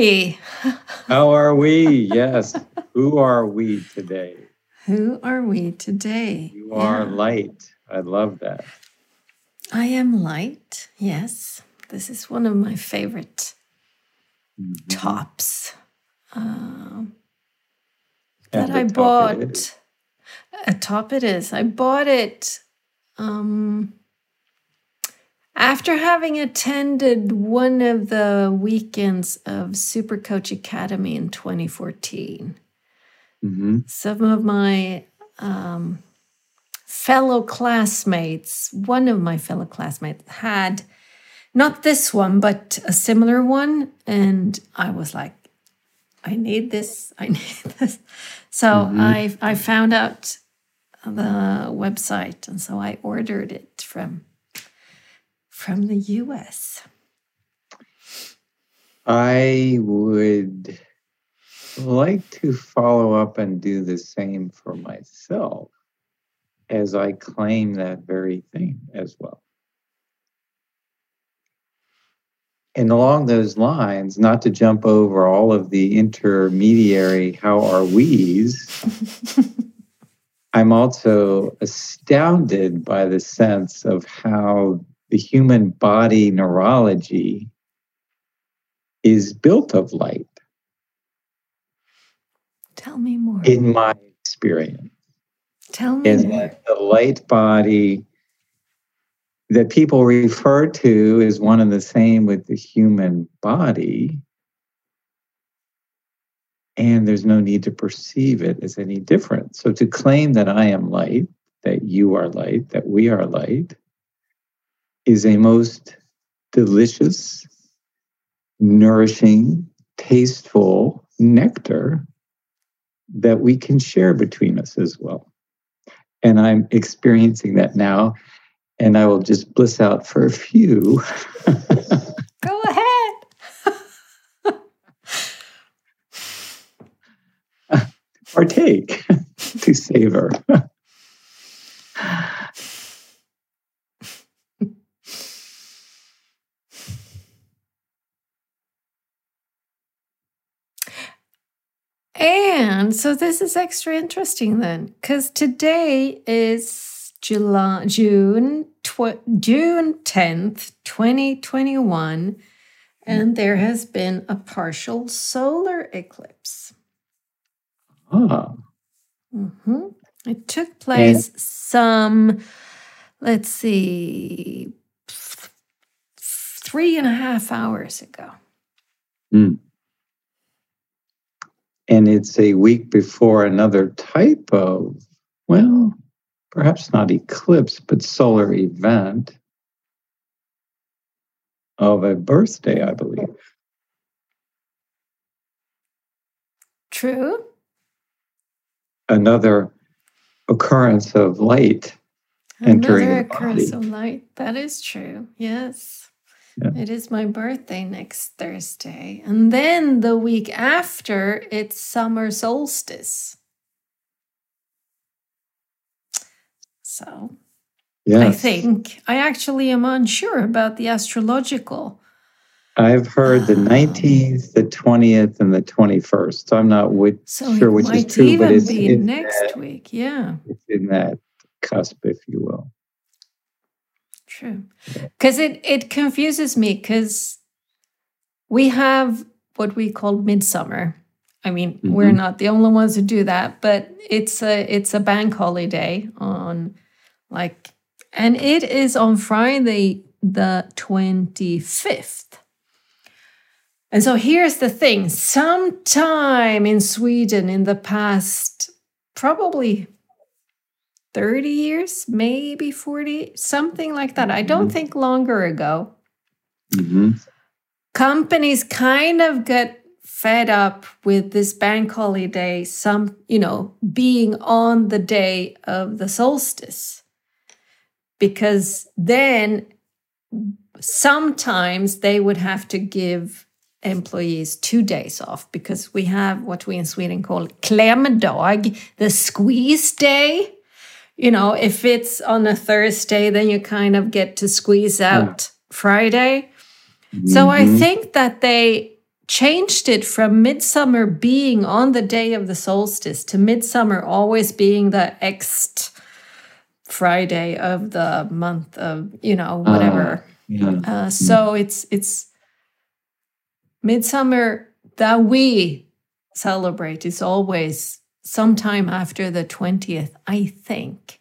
we? How are we? Yes. Who are we today? Who are we today? You are yeah. light. I love that. I am light. Yes. This is one of my favorite mm-hmm. tops um, that I bought. A top it is. I bought it um, after having attended one of the weekends of Super Coach Academy in 2014, mm-hmm. some of my um, fellow classmates, one of my fellow classmates had not this one, but a similar one. And I was like, I need this, I need this. So mm-hmm. I, I found out the website and so I ordered it from from the US? I would like to follow up and do the same for myself as I claim that very thing as well. And along those lines, not to jump over all of the intermediary how are we's, I'm also astounded by the sense of how the human body neurology is built of light. Tell me more. In my experience. Tell me is that the light body that people refer to is one and the same with the human body. And there's no need to perceive it as any different. So to claim that I am light, that you are light, that we are light, is a most delicious, nourishing, tasteful nectar that we can share between us as well. And I'm experiencing that now. And I will just bliss out for a few. Go ahead. Partake to savor. And so this is extra interesting then, because today is July, June, tw- June 10th, 2021, and there has been a partial solar eclipse. Ah. Mm-hmm. It took place some, let's see, three and a half hours ago. Mm and it's a week before another type of, well, perhaps not eclipse, but solar event of a birthday, I believe. True. Another occurrence of light Another entering Another occurrence of light. That is true. Yes. Yeah. It is my birthday next Thursday. And then the week after, it's summer solstice. So yes. I think I actually am unsure about the astrological. I've heard the ah. 19th, the 20th, and the 21st. So I'm not so sure which is true, but it's be next that, week. Yeah. It's in that cusp, if you will. True. Because it, it confuses me because we have what we call midsummer. I mean, mm-hmm. we're not the only ones who do that, but it's a it's a bank holiday on like and it is on Friday the 25th. And so here's the thing sometime in Sweden in the past, probably 30 years, maybe 40, something like that. I don't mm-hmm. think longer ago. Mm-hmm. Companies kind of get fed up with this bank holiday, some, you know, being on the day of the solstice. Because then sometimes they would have to give employees two days off because we have what we in Sweden call klämdag, the squeeze day you know, if it's on a Thursday, then you kind of get to squeeze out Friday. Mm-hmm. So I mm-hmm. think that they changed it from midsummer being on the day of the solstice to midsummer always being the next Friday of the month of, you know, ah, whatever. Uh, yeah. uh, so mm. it's it's midsummer that we celebrate is always sometime after the 20th, I think.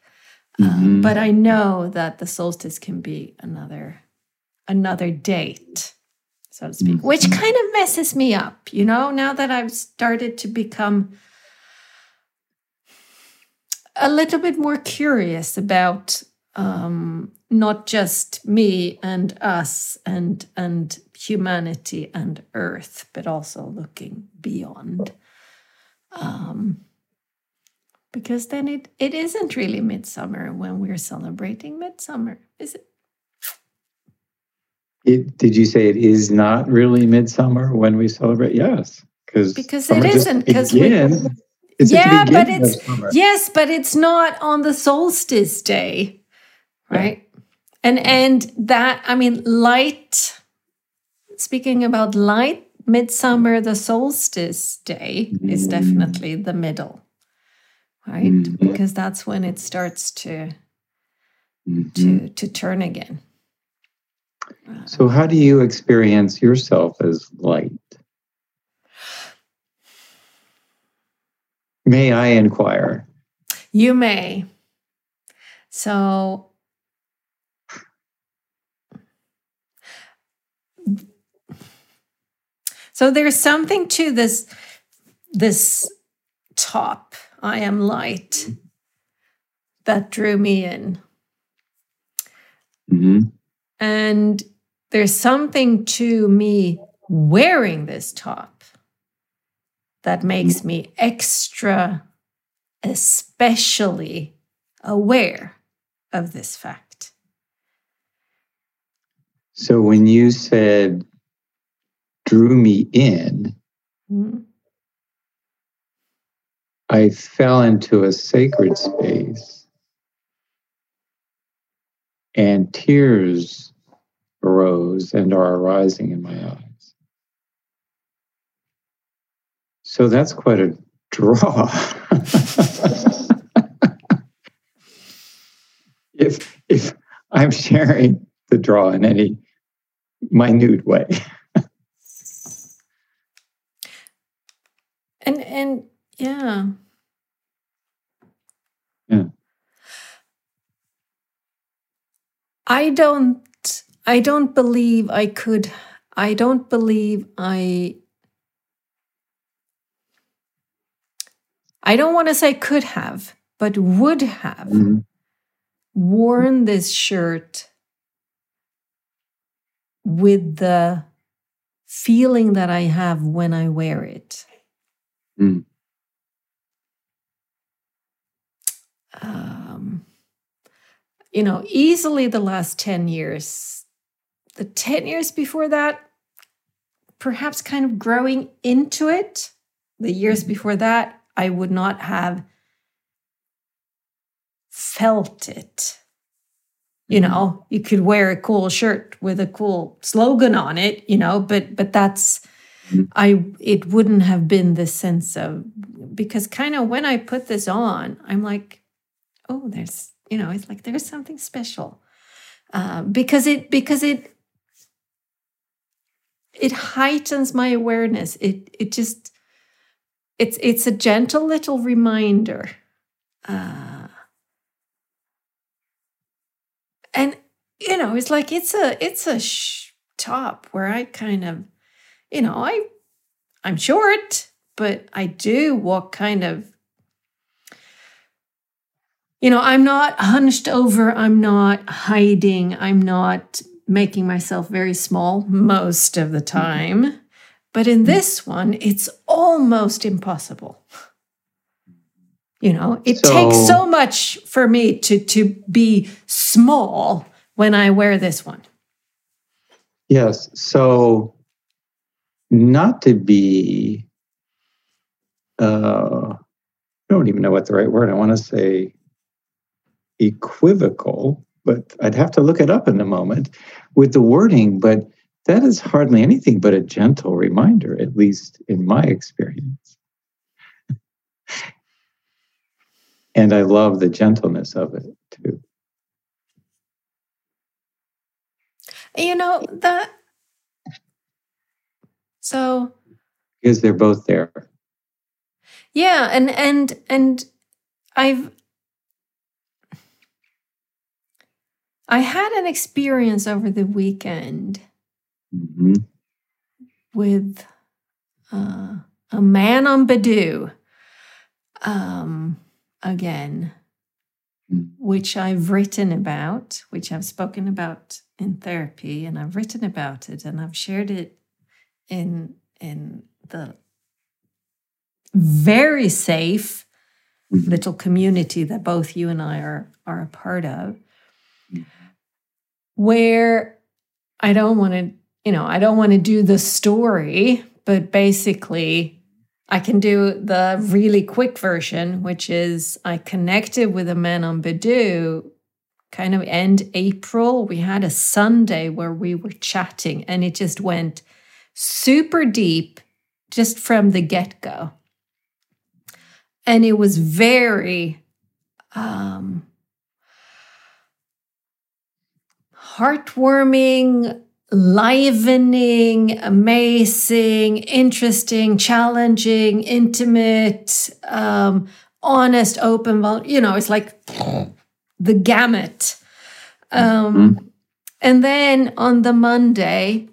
Um, mm-hmm. Um, but I know that the solstice can be another another date so to speak, mm-hmm. which kind of messes me up, you know, now that I've started to become a little bit more curious about um, not just me and us and and humanity and earth, but also looking beyond. Um, because then it, it isn't really midsummer when we're celebrating midsummer, is it? It, did you say it is not really midsummer when we celebrate? Yes, because because it isn't because it is yeah, but it's yes, but it's not on the solstice day, right? Yeah. And and that I mean, light. Speaking about light, midsummer, the solstice day mm. is definitely the middle, right? Mm. Because that's when it starts to mm-hmm. to to turn again. So, how do you experience yourself as light? May I inquire? You may. So, so there's something to this this top i am light that drew me in mm-hmm. And there's something to me wearing this top that makes me extra, especially aware of this fact. So when you said drew me in, mm-hmm. I fell into a sacred space and tears arose and are arising in my eyes. So that's quite a draw. if if I'm sharing the draw in any minute way. and and yeah. Yeah. I don't I don't believe I could I don't believe I I don't want to say could have, but would have mm-hmm. worn this shirt with the feeling that I have when I wear it. Mm. Um, you know, easily the last 10 years, the 10 years before that, perhaps kind of growing into it. The years mm-hmm. before that, I would not have felt it. You mm-hmm. know, you could wear a cool shirt with a cool slogan on it, you know, but but that's mm-hmm. I it wouldn't have been the sense of because kind of when I put this on, I'm like, oh, there's you know it's like there's something special. Uh, because it because it it heightens my awareness. It it just it's it's a gentle little reminder. Uh, and you know it's like it's a it's a sh- top where i kind of you know i i'm short but i do walk kind of you know, I'm not hunched over, I'm not hiding, I'm not making myself very small most of the time. But in this one, it's almost impossible. You know, it so, takes so much for me to to be small when I wear this one. Yes. So not to be uh I don't even know what the right word I want to say equivocal, but I'd have to look it up in a moment with the wording. But that is hardly anything but a gentle reminder, at least in my experience. and I love the gentleness of it too. You know, that so because they're both there. Yeah, and and and I've I had an experience over the weekend mm-hmm. with uh, a man on Badoo um, again, mm. which I've written about, which I've spoken about in therapy, and I've written about it, and I've shared it in in the very safe mm-hmm. little community that both you and I are are a part of where I don't want to, you know, I don't want to do the story, but basically I can do the really quick version, which is I connected with a man on Badoo kind of end April. We had a Sunday where we were chatting and it just went super deep just from the get go. And it was very um, heartwarming, livening, amazing, interesting, challenging, intimate, um, honest, open. Well, You know, it's like the gamut. Um, mm-hmm. And then on the Monday,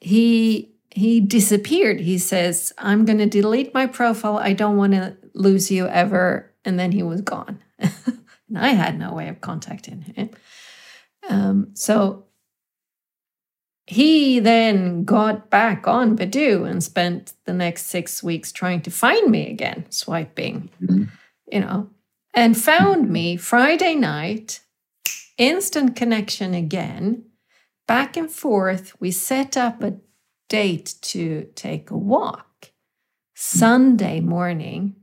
he he disappeared. He says, "I'm going to delete my profile. I don't want to lose you ever." And then he was gone. and I had no way of contacting him. Um, so he then got back on Badoo and spent the next six weeks trying to find me again, swiping, mm-hmm. you know, and found me Friday night, instant connection again, back and forth. We set up a date to take a walk Sunday morning.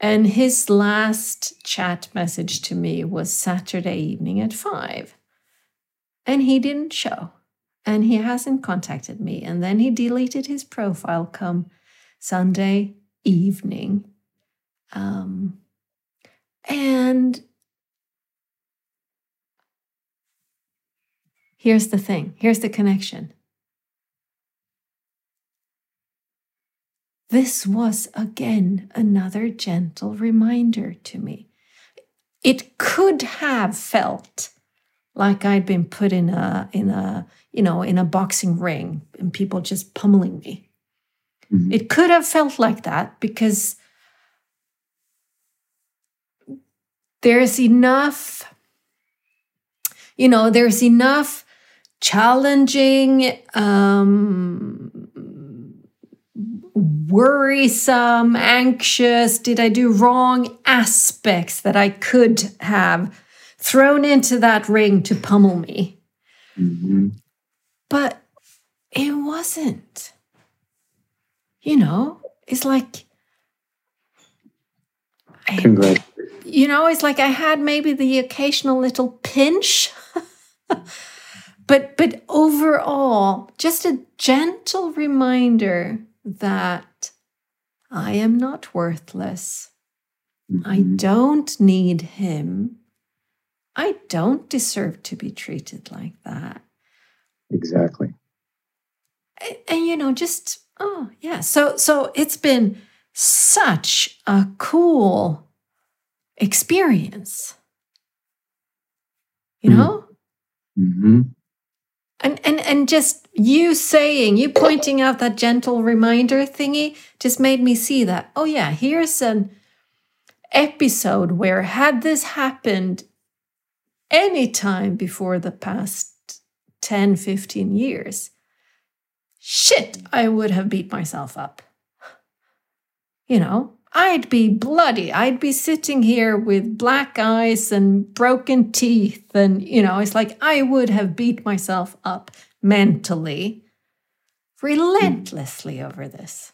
And his last chat message to me was Saturday evening at five. And he didn't show. And he hasn't contacted me. And then he deleted his profile come Sunday evening. Um, and here's the thing here's the connection This was again another gentle reminder to me. It could have felt like I'd been put in a in a you know in a boxing ring and people just pummeling me. Mm-hmm. It could have felt like that because there's enough you know there's enough challenging um worrisome, anxious, did I do wrong aspects that I could have thrown into that ring to pummel me. Mm-hmm. But it wasn't. You know, it's like. Congrats. You know, it's like I had maybe the occasional little pinch. but but overall, just a gentle reminder that I am not worthless. Mm-hmm. I don't need him. I don't deserve to be treated like that. Exactly. And, and, you know, just oh yeah. So so it's been such a cool experience. You mm-hmm. know? Mm-hmm. And and and just you saying, you pointing out that gentle reminder thingy just made me see that, oh yeah, here's an episode where had this happened any time before the past 10, 15 years, shit, I would have beat myself up. You know, I'd be bloody. I'd be sitting here with black eyes and broken teeth. And, you know, it's like I would have beat myself up mentally relentlessly over this.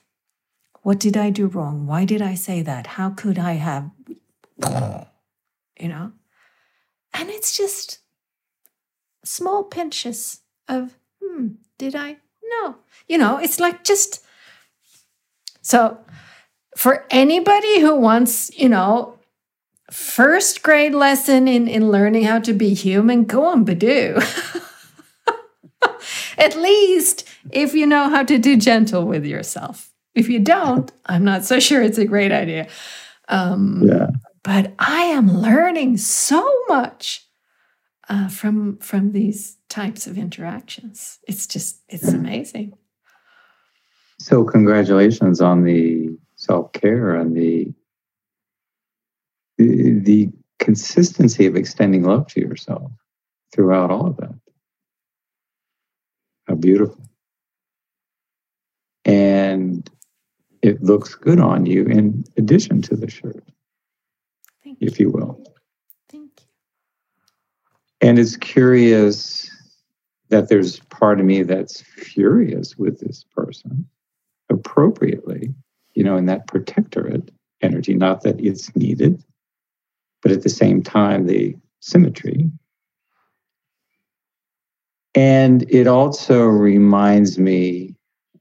What did I do wrong? Why did I say that? How could I have, you know? And it's just small pinches of, hmm, did I? No. You know, it's like just so for anybody who wants, you know, first grade lesson in, in learning how to be human, go on Badoo. At least if you know how to do gentle with yourself. If you don't, I'm not so sure it's a great idea. Um, yeah. But I am learning so much uh, from from these types of interactions. It's just it's amazing. So congratulations on the self care and the, the the consistency of extending love to yourself throughout all of that. How beautiful. And it looks good on you in addition to the shirt, Thank if you, you will. Thank you. And it's curious that there's part of me that's furious with this person appropriately, you know, in that protectorate energy, not that it's needed, but at the same time, the symmetry. And it also reminds me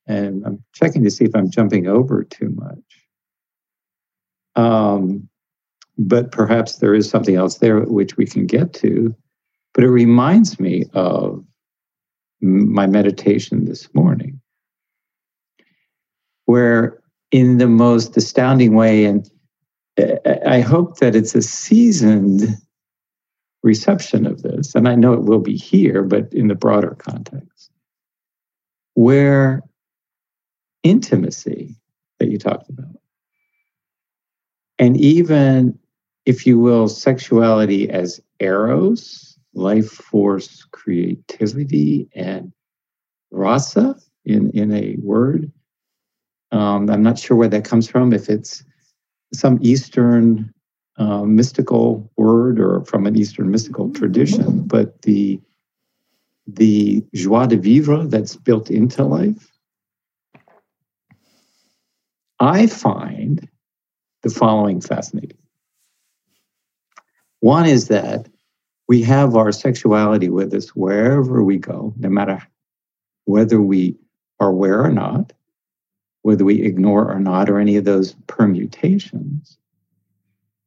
and I'm checking to see if I'm jumping over too much. Um, but perhaps there is something else there which we can get to. But it reminds me of my meditation this morning, where in the most astounding way, and uh, I hope that it's a seasoned reception of this, and I know it will be here, but in the broader context, where intimacy that you talked about. And even, if you will, sexuality as eros, life force, creativity, and rasa in, in a word. Um, I'm not sure where that comes from, if it's some Eastern uh, mystical word or from an Eastern mystical tradition, but the the joie de vivre that's built into life I find the following fascinating. One is that we have our sexuality with us wherever we go, no matter whether we are aware or not, whether we ignore or not, or any of those permutations.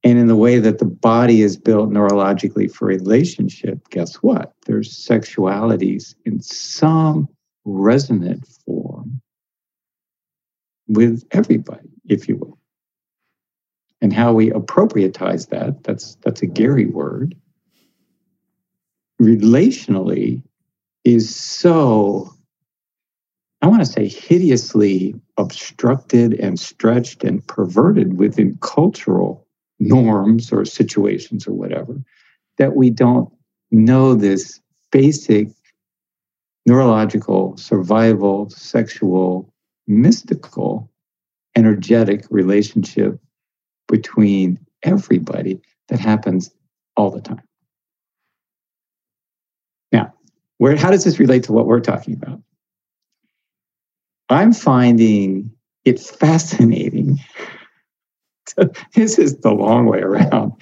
And in the way that the body is built neurologically for relationship, guess what? There's sexualities in some resonant form with everybody, if you will. And how we appropriatize that, that's that's a Gary word. Relationally is so, I want to say hideously obstructed and stretched and perverted within cultural norms or situations or whatever, that we don't know this basic neurological, survival, sexual mystical, energetic relationship between everybody that happens all the time. Now, where how does this relate to what we're talking about? I'm finding it fascinating. this is the long way around.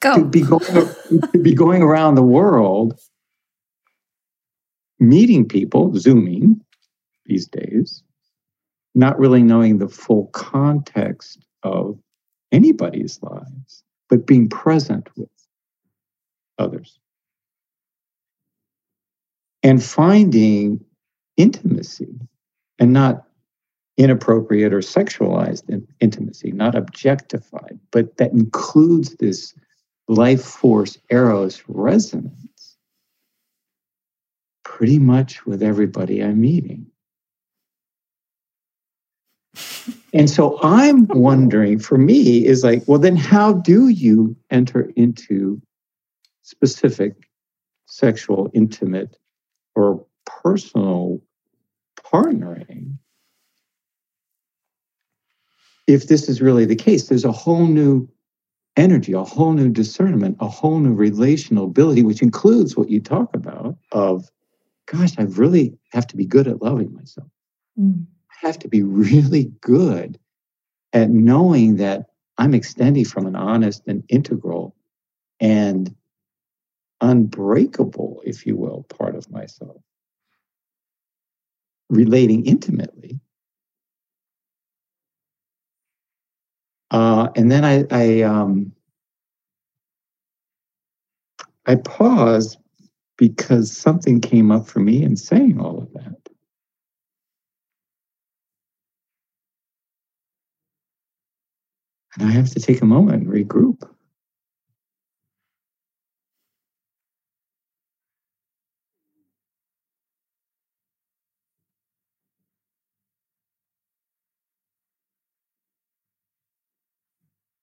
Go. To be going, to be going around the world, meeting people, Zooming these days, not really knowing the full context of anybody's lives, but being present with others. And finding intimacy and not inappropriate or sexualized intimacy, not objectified, but that includes this life force eros resonance pretty much with everybody I'm meeting. And so I'm wondering for me is like, well, then how do you enter into specific sexual, intimate, or personal partnering? If this is really the case, there's a whole new energy, a whole new discernment, a whole new relational ability, which includes what you talk about of, gosh, I really have to be good at loving myself. Mm have to be really good at knowing that I'm extending from an honest and integral and unbreakable, if you will, part of myself, relating intimately. Uh, and then I, I, um, I paused because something came up for me in saying all of that. And I have to take a moment and regroup.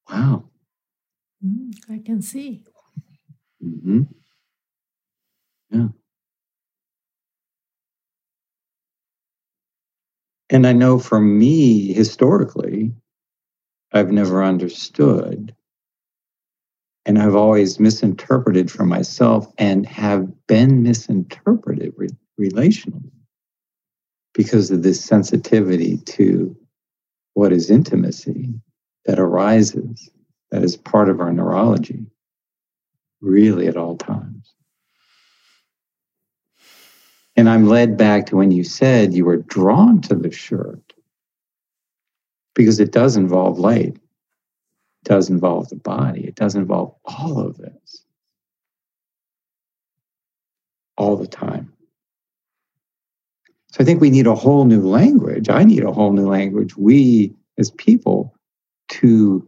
Wow. Mm, I can see. Mm-hmm. Yeah. And I know for me, historically, I've never understood. And I've always misinterpreted for myself and have been misinterpreted re- relationally because of this sensitivity to what is intimacy that arises, that is part of our neurology, really at all times. And I'm led back to when you said you were drawn to the shirt because it does involve light, it does involve the body, it does involve all of this all the time. So I think we need a whole new language. I need a whole new language. We as people to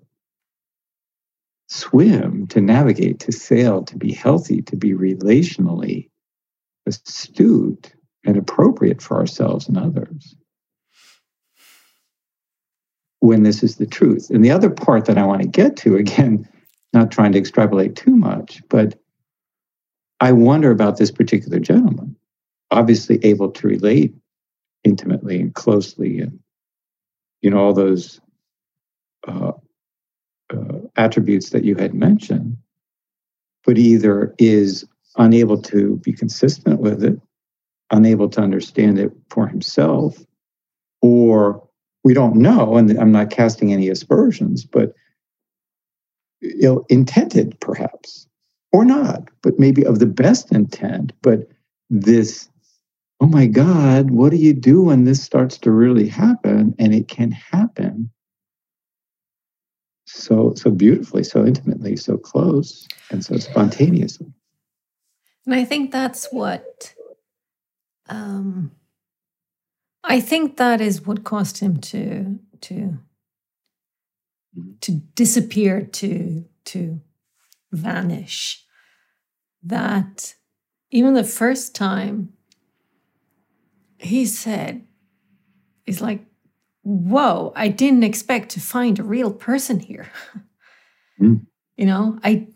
swim, to navigate, to sail, to be healthy, to be relationally astute and appropriate for ourselves and others when this is the truth. And the other part that I want to get to, again, not trying to extrapolate too much, but I wonder about this particular gentleman, obviously able to relate intimately and closely and you know all those uh, uh, attributes that you had mentioned but either is unable to be consistent with it, unable to understand it for himself, or we don't know, and I'm not casting any aspersions, but ill intended perhaps, or not, but maybe of the best intent, but this, oh my God, what do you do when this starts to really happen? And it can happen so so beautifully, so intimately, so close, and so spontaneously. And I think that's what um, I think that is what caused him to to mm-hmm. to disappear, to to vanish. That even the first time he said, "He's like, whoa, I didn't expect to find a real person here." Mm. You know, I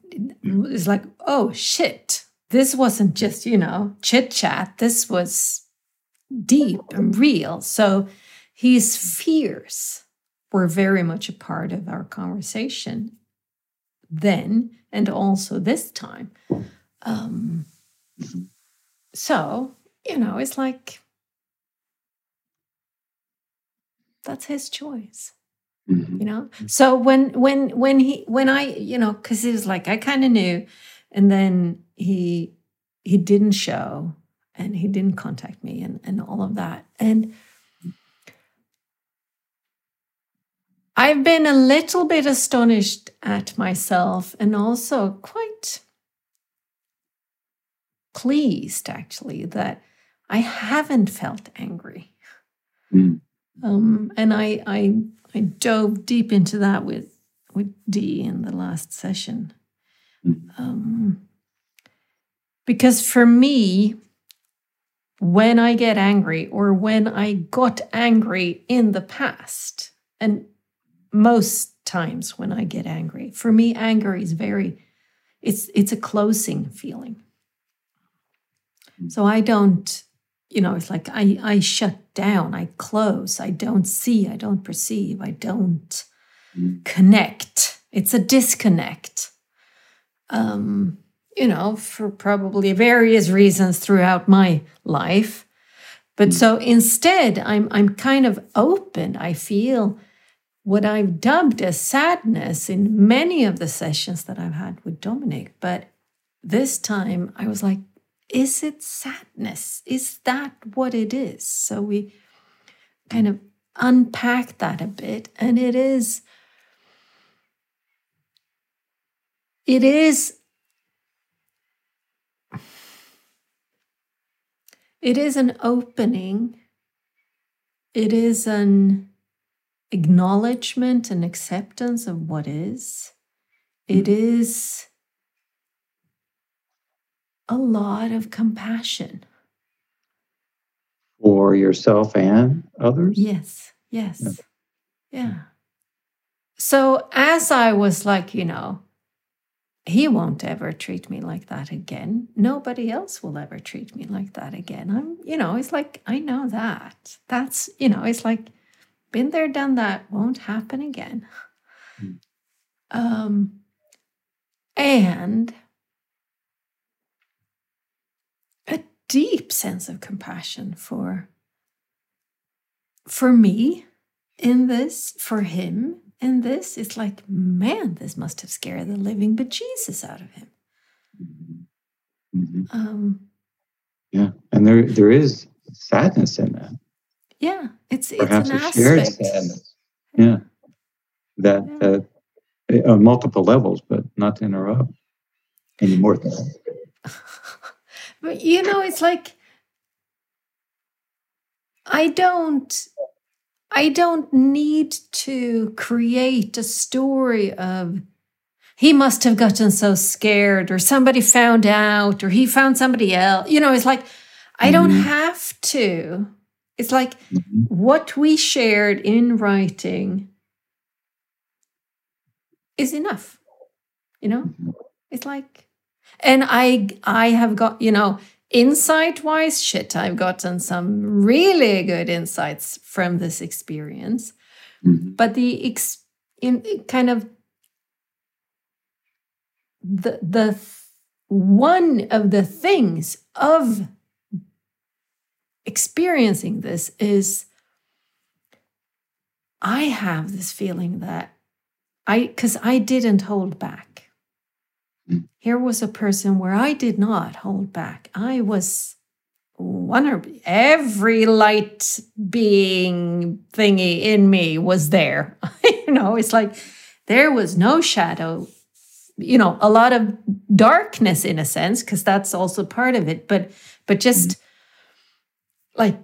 it's like, oh shit, this wasn't just, you know, chit chat. This was deep and real. So his fears were very much a part of our conversation then and also this time. Um, so, you know, it's like that's his choice. Mm-hmm. You know, so when when when he when I you know because it was like I kind of knew, and then he he didn't show and he didn't contact me and, and all of that. And I've been a little bit astonished at myself and also quite pleased actually that I haven't felt angry. Mm. Um, and I, I I dove deep into that with with D in the last session. Mm. Um, because for me, when I get angry or when I got angry in the past, and most times when I get angry, for me, anger is very, it's it's a closing feeling. So I don't, you know, it's like I I shut down, I close, I don't see, I don't perceive, I don't mm. connect. It's a disconnect. Um, you know, for probably various reasons throughout my life. But mm. so instead, I'm I'm kind of open. I feel what I've dubbed as sadness in many of the sessions that I've had with Dominic, but this time I was like, is it sadness? Is that what it is? So we kind of unpack that a bit. And it is, it is, it is an opening. It is an acknowledgement and acceptance of what is. It hmm. is a lot of compassion for yourself and others? Yes, yes. Yeah. yeah. So as I was like, you know, he won't ever treat me like that again. Nobody else will ever treat me like that again. I'm, you know, it's like, I know that. That's, you know, it's like, been there, done that, won't happen again. Mm. Um, and deep sense of compassion for for me in this, for him in this. It's like, man, this must have scared the living bejesus out of him. Mm-hmm. Um, yeah, and there there is sadness in that. Yeah, it's perhaps it's an a shared sadness. Yeah, that yeah. that uh, on multiple levels, but not to interrupt any more than that. But you know, it's like I don't I don't need to create a story of he must have gotten so scared or somebody found out or he found somebody else. You know, it's like I mm-hmm. don't have to. It's like mm-hmm. what we shared in writing is enough. You know? Mm-hmm. It's like and I I have got, you know, insight wise, shit, I've gotten some really good insights from this experience. Mm-hmm. But the ex, in kind of the the one of the things of experiencing this is I have this feeling that I because I didn't hold back. Here was a person where I did not hold back. I was one or every light being thingy in me was there. you know, it's like there was no shadow, you know, a lot of darkness in a sense, because that's also part of it, but but just mm-hmm. like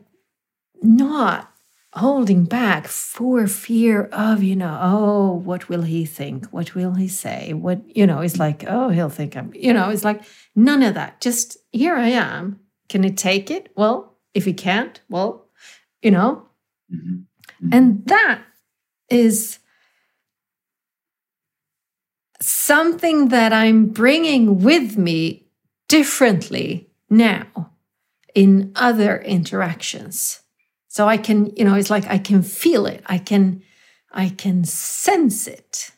not holding back for fear of, you know, oh, what will he think? What will he say? What, you know, it's like, oh, he'll think I'm, you know, it's like none of that. Just here I am. Can he take it? Well, if he can't, well, you know. Mm-hmm. Mm-hmm. And that is something that I'm bringing with me differently now in other interactions so I can, you know, it's like I can feel it. I can, I can sense it.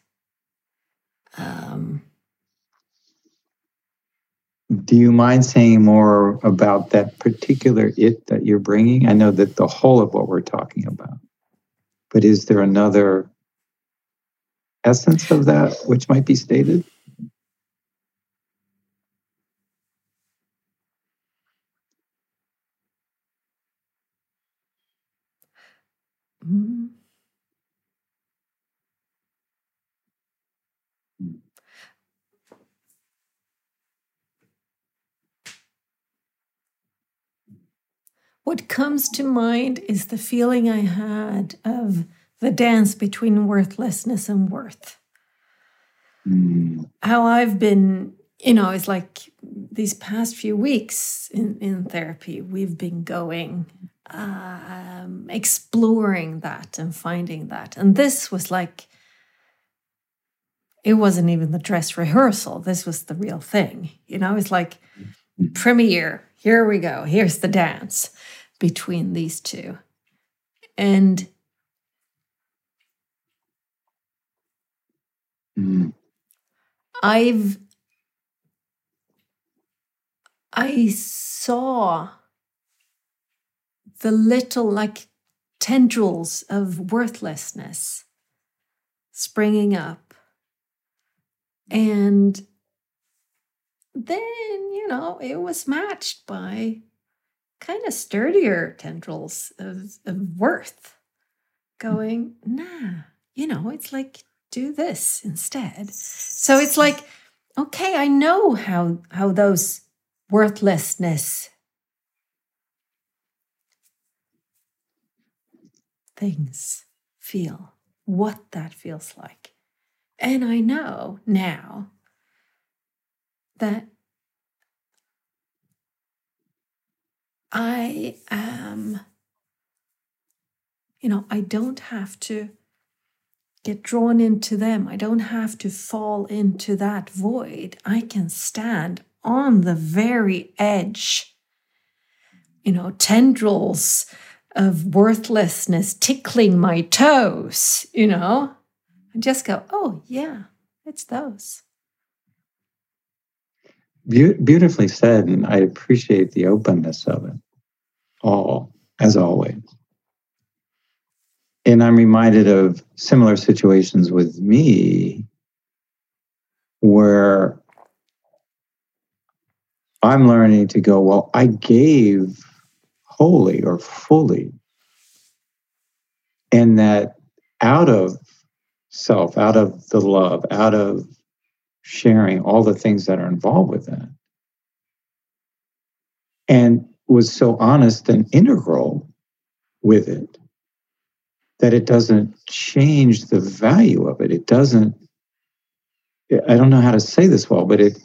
Um, do you mind saying more about that particular it that you're bringing? I know that the whole of what we're talking about, but is there another essence of that which might be stated? What comes to mind is the feeling I had of the dance between worthlessness and worth. Mm. How I've been, you know, it's like these past few weeks in, in therapy, we've been going, um, exploring that and finding that. And this was like, it wasn't even the dress rehearsal. This was the real thing. You know, it's like mm. premiere. Here we go. Here's the dance between these two. And. I've I saw the little like tendrils of worthlessness springing up and then, you know, it was matched by kind of sturdier tendrils of, of worth hmm. going, nah, you know, it's like do this instead. So it's like, okay, I know how how those worthlessness things feel, what that feels like. And I know now that I am, you know, I don't have to get drawn into them. I don't have to fall into that void. I can stand on the very edge, you know, tendrils of worthlessness tickling my toes, you know, and just go, oh, yeah, it's those. Be- beautifully said. And I appreciate the openness of it all, as always. And I'm reminded of similar situations with me where I'm learning to go, well, I gave wholly or fully. And that out of self, out of the love, out of sharing all the things that are involved with that. And was so honest and integral with it that it doesn't change the value of it. It doesn't, I don't know how to say this well, but it,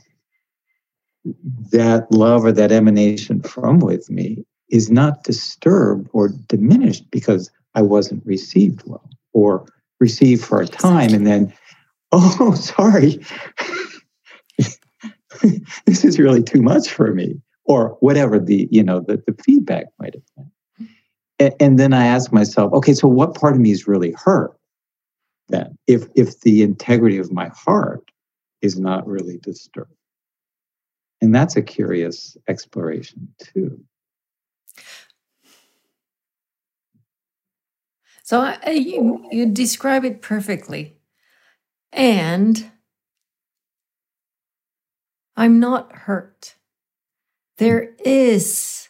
that love or that emanation from with me is not disturbed or diminished because I wasn't received well or received for a time and then, oh, sorry, this is really too much for me or whatever the, you know, the, the feedback might have been. And, and then I ask myself, okay, so what part of me is really hurt then? If if the integrity of my heart is not really disturbed. And that's a curious exploration too. So uh, you, you describe it perfectly. And I'm not hurt. There is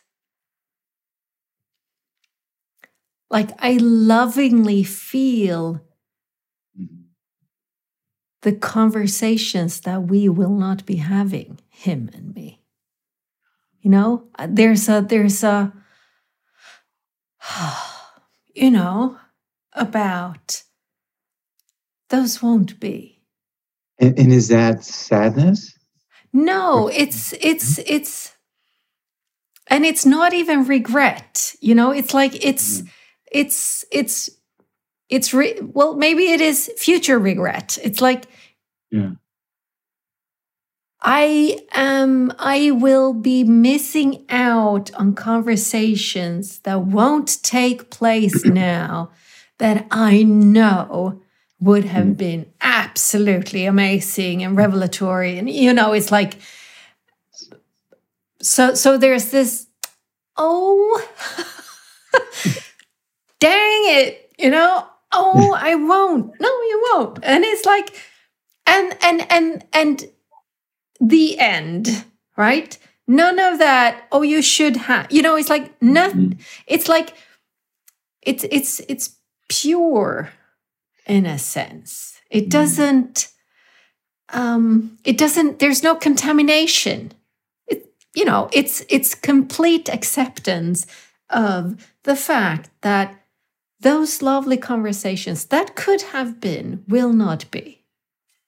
Like I lovingly feel the conversations that we will not be having, him and me. You know, there's a, there's a, you know, about those won't be. And, and is that sadness? No, it's, it's, it's, and it's not even regret. You know, it's like, it's, mm it's it's it's re- well maybe it is future regret it's like yeah i am i will be missing out on conversations that won't take place now that i know would have mm. been absolutely amazing and revelatory and you know it's like so so there's this oh dang it, you know, oh, I won't. No, you won't. And it's like, and, and, and, and the end, right? None of that, oh, you should have, you know, it's like nothing. Mm-hmm. It's like, it's, it's, it's pure in a sense. It mm-hmm. doesn't, um, it doesn't, there's no contamination. It, you know, it's, it's complete acceptance of the fact that those lovely conversations that could have been will not be.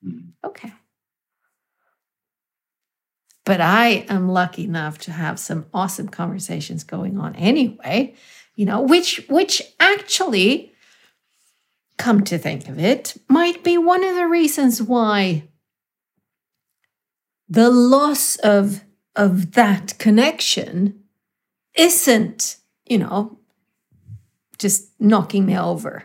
Mm. Okay. But I am lucky enough to have some awesome conversations going on anyway, you know, which which actually come to think of it might be one of the reasons why the loss of of that connection isn't, you know, just knocking me over.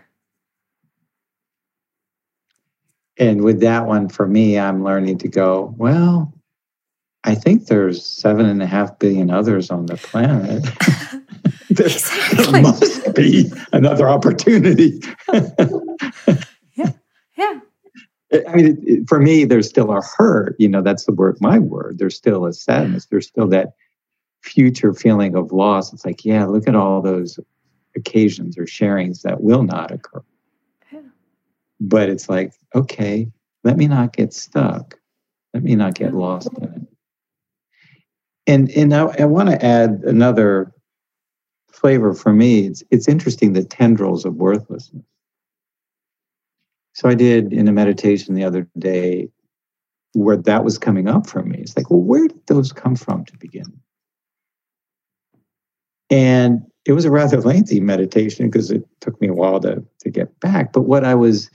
And with that one, for me, I'm learning to go, well, I think there's seven and a half billion others on the planet. there, exactly. must be another opportunity. yeah, yeah. I mean, it, it, for me, there's still a hurt. You know, that's the word, my word. There's still a sadness. There's still that future feeling of loss. It's like, yeah, look at all those occasions or sharings that will not occur. Yeah. But it's like, okay, let me not get stuck. Let me not get lost in it. And and I, I want to add another flavor for me. It's it's interesting the tendrils of worthlessness. So I did in a meditation the other day where that was coming up for me. It's like, well, where did those come from to begin? And it was a rather lengthy meditation because it took me a while to, to get back. But what I was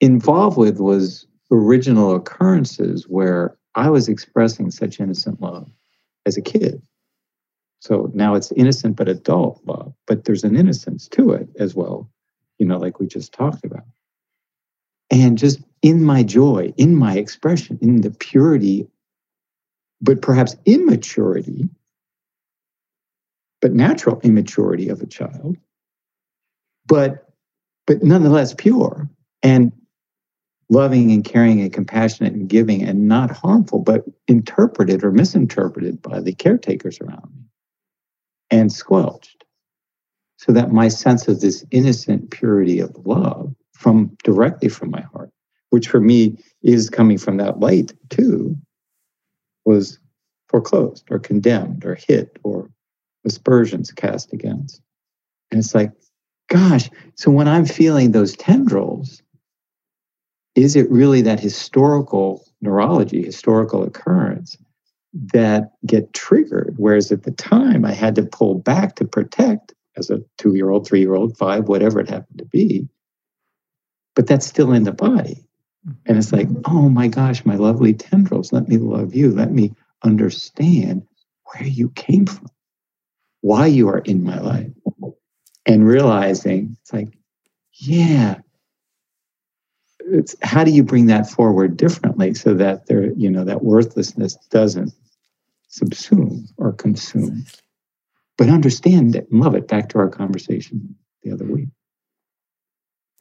involved with was original occurrences where I was expressing such innocent love as a kid. So now it's innocent but adult love, but there's an innocence to it as well, you know, like we just talked about. And just in my joy, in my expression, in the purity, but perhaps immaturity but natural immaturity of a child, but but nonetheless pure and loving and caring and compassionate and giving and not harmful, but interpreted or misinterpreted by the caretakers around me and squelched. So that my sense of this innocent purity of love from directly from my heart, which for me is coming from that light too, was foreclosed or condemned or hit or aspersions cast against. And it's like, gosh, so when I'm feeling those tendrils, is it really that historical neurology, historical occurrence that get triggered? Whereas at the time I had to pull back to protect as a two year old, three year old, five, whatever it happened to be. But that's still in the body. Mm-hmm. And it's like, oh my gosh, my lovely tendrils, let me love you. Let me understand where you came from why you are in my life and realizing it's like, yeah, it's how do you bring that forward differently so that there, you know, that worthlessness doesn't subsume or consume. But understand it and love it. Back to our conversation the other week.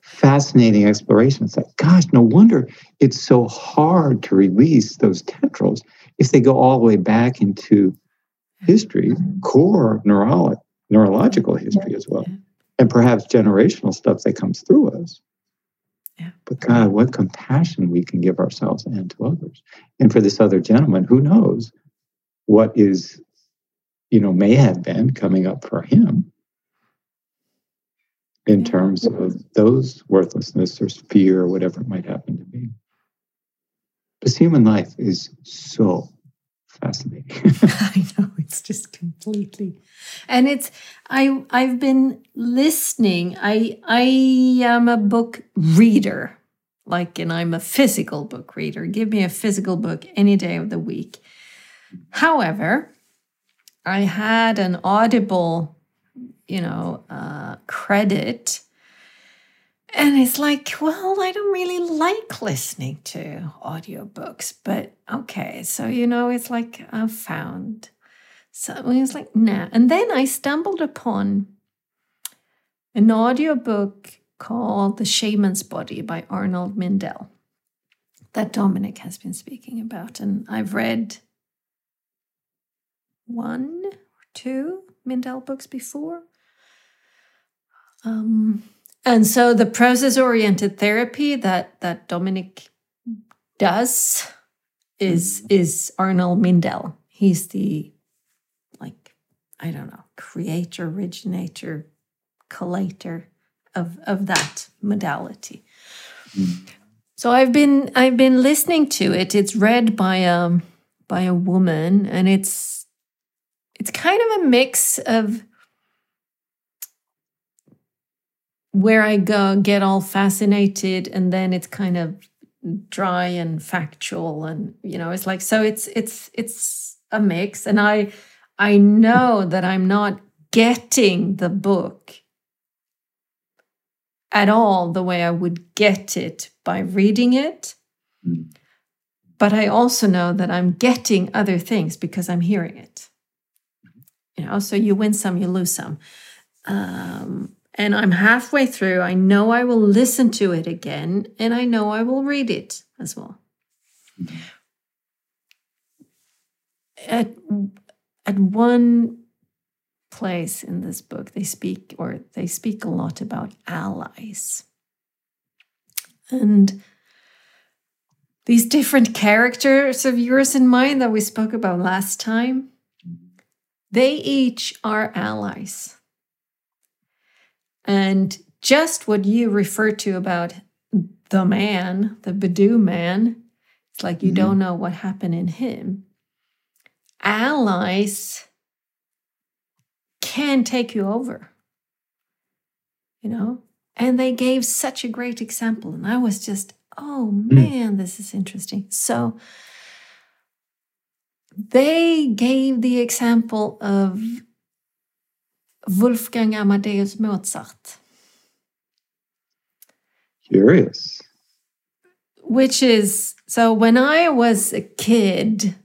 Fascinating exploration. It's like, gosh, no wonder it's so hard to release those tendrils if they go all the way back into history, core neurolo- neurological history as well, and perhaps generational stuff that comes through us. Yeah. But God, what compassion we can give ourselves and to others. And for this other gentleman, who knows what is, you know, may have been coming up for him in mm-hmm. terms of those worthlessness or fear or whatever it might happen to be. Because human life is so fascinating. I know it's just completely, and it's I I've been listening. I I am a book reader, like, and I'm a physical book reader. Give me a physical book any day of the week. However, I had an Audible, you know, uh, credit and it's like, well, I don't really like listening to audiobooks, but okay. So, you know, it's like I found. So it was like, nah. And then I stumbled upon an audiobook called The Shaman's Body by Arnold Mindell that Dominic has been speaking about. And I've read one or two Mindell books before. Um, and so the process oriented therapy that that Dominic does is mm-hmm. is Arnold Mindell. He's the like I don't know, creator, originator, collator of of that modality. Mm-hmm. So I've been I've been listening to it. It's read by a by a woman and it's it's kind of a mix of where I go get all fascinated and then it's kind of dry and factual and you know it's like so it's it's it's a mix and I I know that I'm not getting the book at all the way I would get it by reading it. Mm. But I also know that I'm getting other things because I'm hearing it. You know, so you win some, you lose some. Um, and I'm halfway through. I know I will listen to it again and I know I will read it as well. At, at one place in this book, they speak or they speak a lot about allies. And these different characters of yours and mine that we spoke about last time, they each are allies. And just what you refer to about the man, the Badu man, it's like you mm-hmm. don't know what happened in him. Allies can take you over, you know? And they gave such a great example. And I was just, oh hmm. man, mm. this is interesting. So they gave the example of Wolfgang Amadeus Mozart. Curious. Which is so when I was a kid,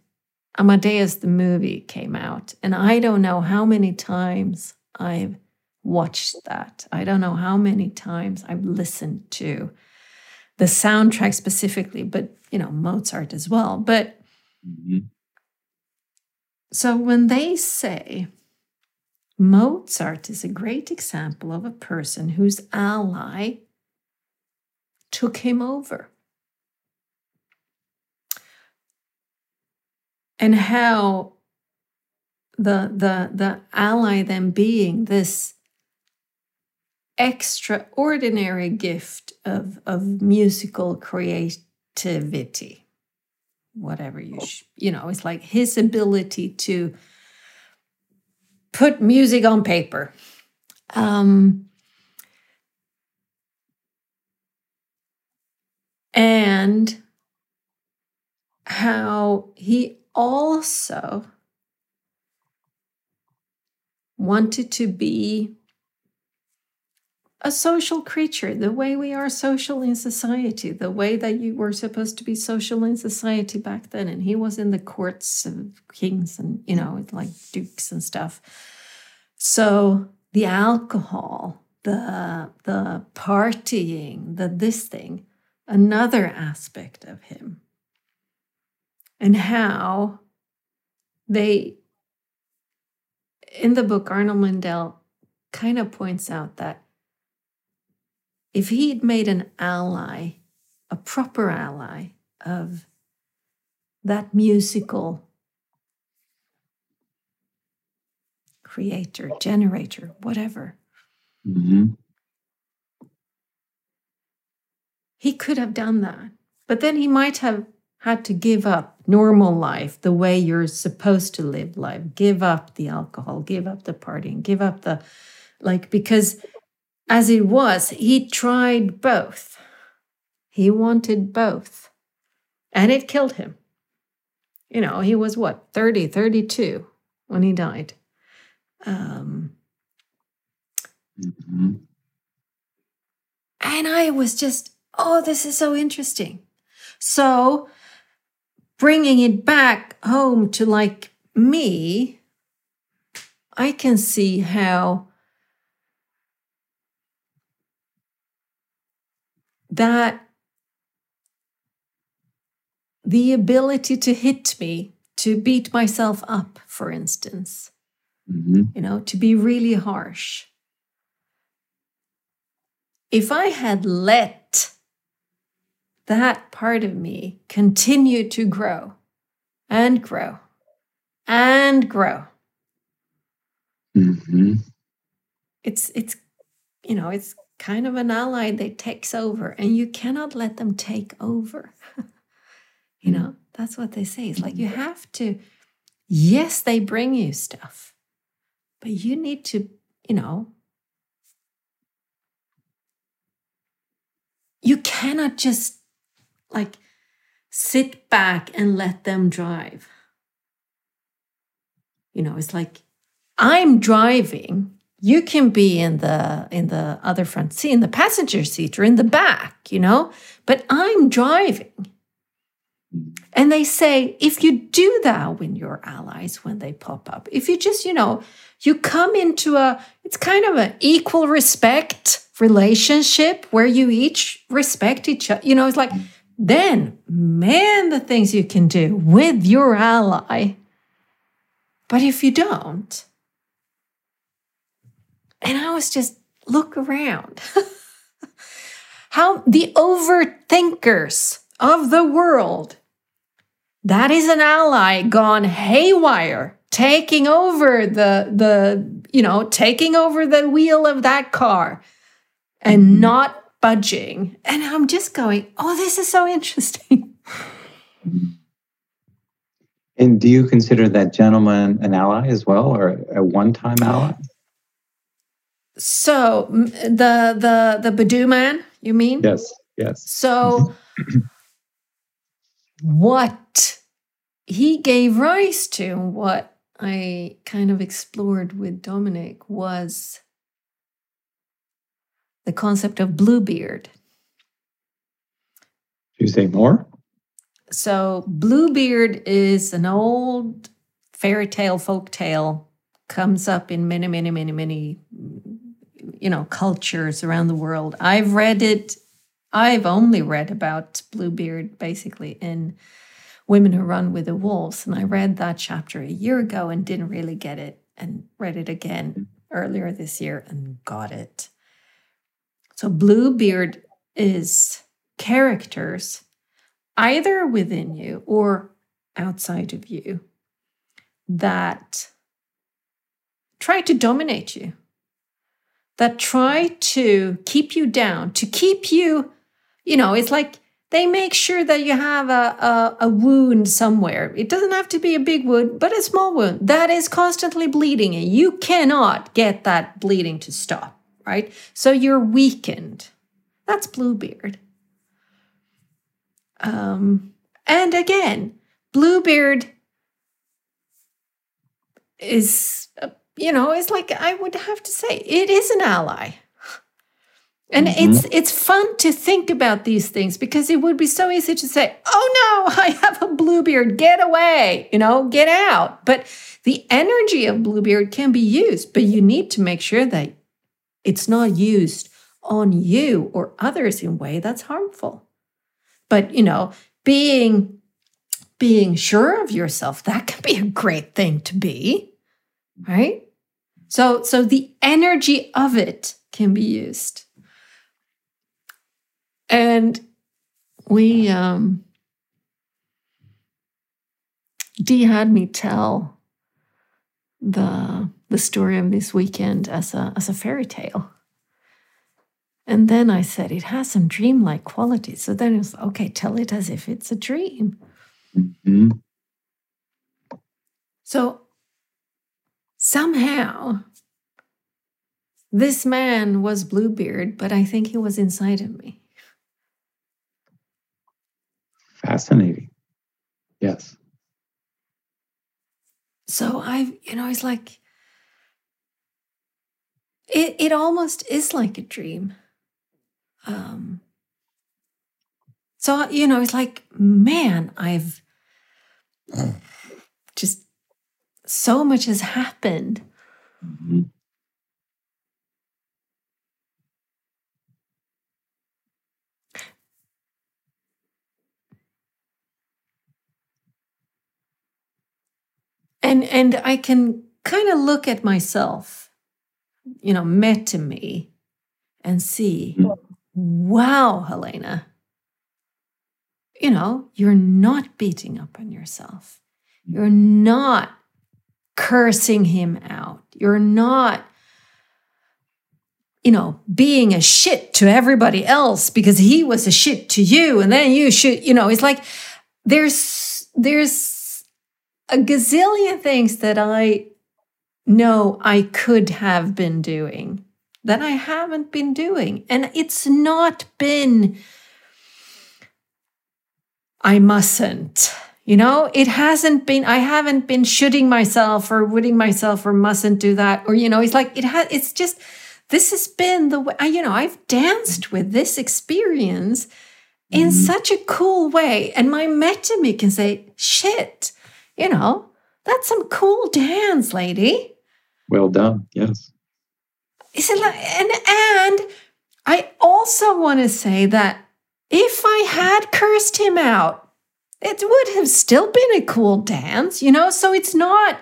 Amadeus the movie came out, and I don't know how many times I've watched that. I don't know how many times I've listened to the soundtrack specifically, but you know, Mozart as well. But mm-hmm. So when they say Mozart is a great example of a person whose ally took him over. And how the, the, the ally then being this extraordinary gift of, of musical creativity whatever you sh- you know it's like his ability to put music on paper. Um, and how he also wanted to be a social creature, the way we are social in society, the way that you were supposed to be social in society back then. And he was in the courts of kings and, you know, like dukes and stuff. So the alcohol, the the partying, the this thing, another aspect of him. And how they in the book Arnold Mindell kind of points out that if he'd made an ally, a proper ally of that musical creator, generator, whatever, mm-hmm. he could have done that. But then he might have had to give up normal life, the way you're supposed to live life, give up the alcohol, give up the partying, give up the like, because as it was, he tried both. He wanted both. And it killed him. You know, he was what, 30, 32 when he died. Um, mm-hmm. And I was just, oh, this is so interesting. So, bringing it back home to like me, I can see how that the ability to hit me, to beat myself up, for instance, mm-hmm. you know, to be really harsh. If I had let that part of me continue to grow and grow and grow, mm-hmm. it's, it's, you know, it's kind of an ally that takes over, and you cannot let them take over. you hmm. know, that's what they say. It's like you have to, yes, they bring you stuff, but you need to, you know, you cannot just like sit back and let them drive. You know, it's like I'm driving you can be in the in the other front seat in the passenger seat or in the back you know but i'm driving And they say if you do that when your allies, when they pop up, if you just, you know, you come into a, it's kind of an equal respect relationship where you each respect each other. You know, it's like, then, man, the things you can do with your ally. But if you don't, and I was just look around. How the overthinkers of the world, that is an ally gone haywire, taking over the, the, you know, taking over the wheel of that car and mm-hmm. not budging. And I'm just going, oh, this is so interesting. And do you consider that gentleman an ally as well, or a one-time ally? So the the the Badu man, you mean? Yes, yes. So what he gave rise to, what I kind of explored with Dominic was the concept of Bluebeard. Do you say more? So Bluebeard is an old fairy tale, folk tale, comes up in many, many, many, many you know, cultures around the world. I've read it, I've only read about Bluebeard basically in Women Who Run with the Wolves. And I read that chapter a year ago and didn't really get it and read it again earlier this year and got it. So Bluebeard is characters either within you or outside of you that try to dominate you that try to keep you down, to keep you, you know, it's like they make sure that you have a, a, a, wound somewhere. It doesn't have to be a big wound, but a small wound that is constantly bleeding, and you cannot get that bleeding to stop, right? So you're weakened. That's Bluebeard. Um, and again, Bluebeard is you know, it's like I would have to say it is an ally. And mm-hmm. it's it's fun to think about these things because it would be so easy to say, "Oh no, I have a bluebeard, get away," you know, get out. But the energy of bluebeard can be used, but you need to make sure that it's not used on you or others in a way that's harmful. But, you know, being being sure of yourself, that can be a great thing to be, right? So, so the energy of it can be used. And we, um, Dee had me tell the the story of this weekend as a as a fairy tale. And then I said it has some dreamlike qualities. So then it was okay, tell it as if it's a dream. Mm-hmm. So somehow this man was Bluebeard, but I think he was inside of me. Fascinating. Yes. So I, you know, it's like, it, it almost is like a dream. Um, so, you know, it's like, man, I've just so much has happened. Mm-hmm. And and I can kind of look at myself, you know, met to me and see, mm-hmm. wow, Helena, you know, you're not beating up on yourself. You're not cursing him out. You're not, you know, being a shit to everybody else because he was a shit to you. And then you should, you know, it's like there's, there's a gazillion things that I know I could have been doing that I haven't been doing. And it's not been, I mustn't you know, it hasn't been, I haven't been shooting myself or wooing myself or mustn't do that. Or, you know, it's like, it has, it's just, this has been the way, I, you know, I've danced with this experience in mm-hmm. such a cool way. And my metami can say, shit, you know, that's some cool dance, lady. Well done. Yes. Is it like, and, and I also want to say that if I had cursed him out, it would have still been a cool dance, you know? So it's not,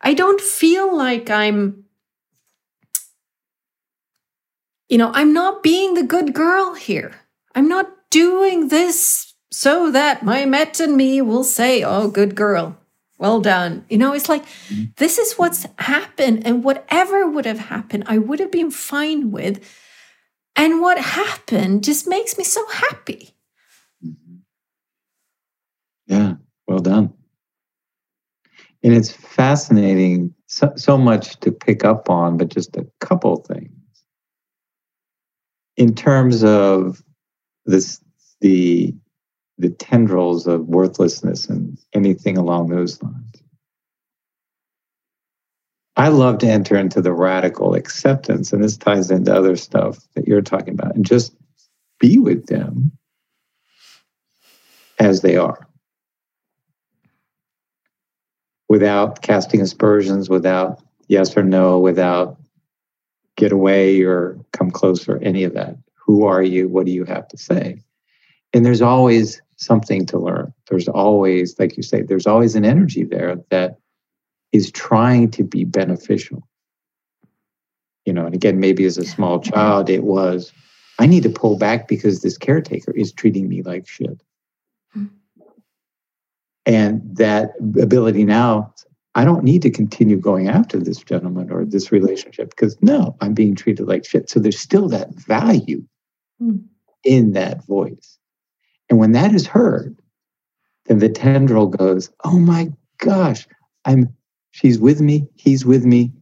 I don't feel like I'm, you know, I'm not being the good girl here. I'm not doing this so that my met and me will say, oh, good girl. Well done. You know, it's like mm-hmm. this is what's happened, and whatever would have happened, I would have been fine with. And what happened just makes me so happy. Yeah, well done. And it's fascinating, so, so much to pick up on, but just a couple things. In terms of this, the the tendrils of worthlessness and anything along those lines. I love to enter into the radical acceptance, and this ties into other stuff that you're talking about, and just be with them as they are without casting aspersions, without yes or no, without get away or come closer, any of that. Who are you? What do you have to say? And there's always something to learn. There's always, like you say, there's always an energy there that is trying to be beneficial. You know, and again, maybe as a small child, it was, I need to pull back because this caretaker is treating me like shit. And that ability now, I don't need to continue going after this gentleman or this relationship because no, I'm being treated like shit. So there's still that value mm. in that voice. And when that is heard, then the tendril goes, Oh my gosh, I'm she's with me, he's with me.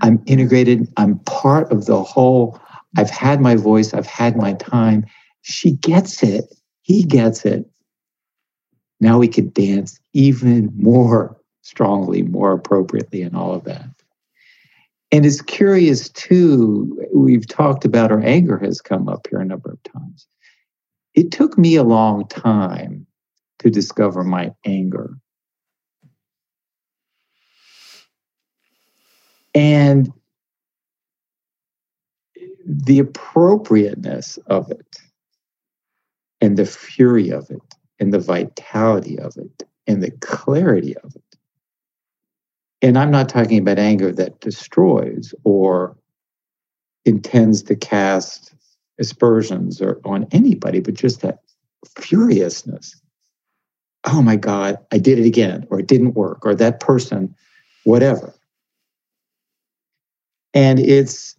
I'm integrated, I'm part of the whole. I've had my voice, I've had my time. She gets it, he gets it. Now we could dance even more strongly, more appropriately, and all of that. And it's curious too, we've talked about our anger has come up here a number of times. It took me a long time to discover my anger. And the appropriateness of it, and the fury of it, and the vitality of it, and the clarity of it. And I'm not talking about anger that destroys or intends to cast aspersions or on anybody, but just that furiousness. Oh my God, I did it again, or it didn't work, or that person, whatever. And it's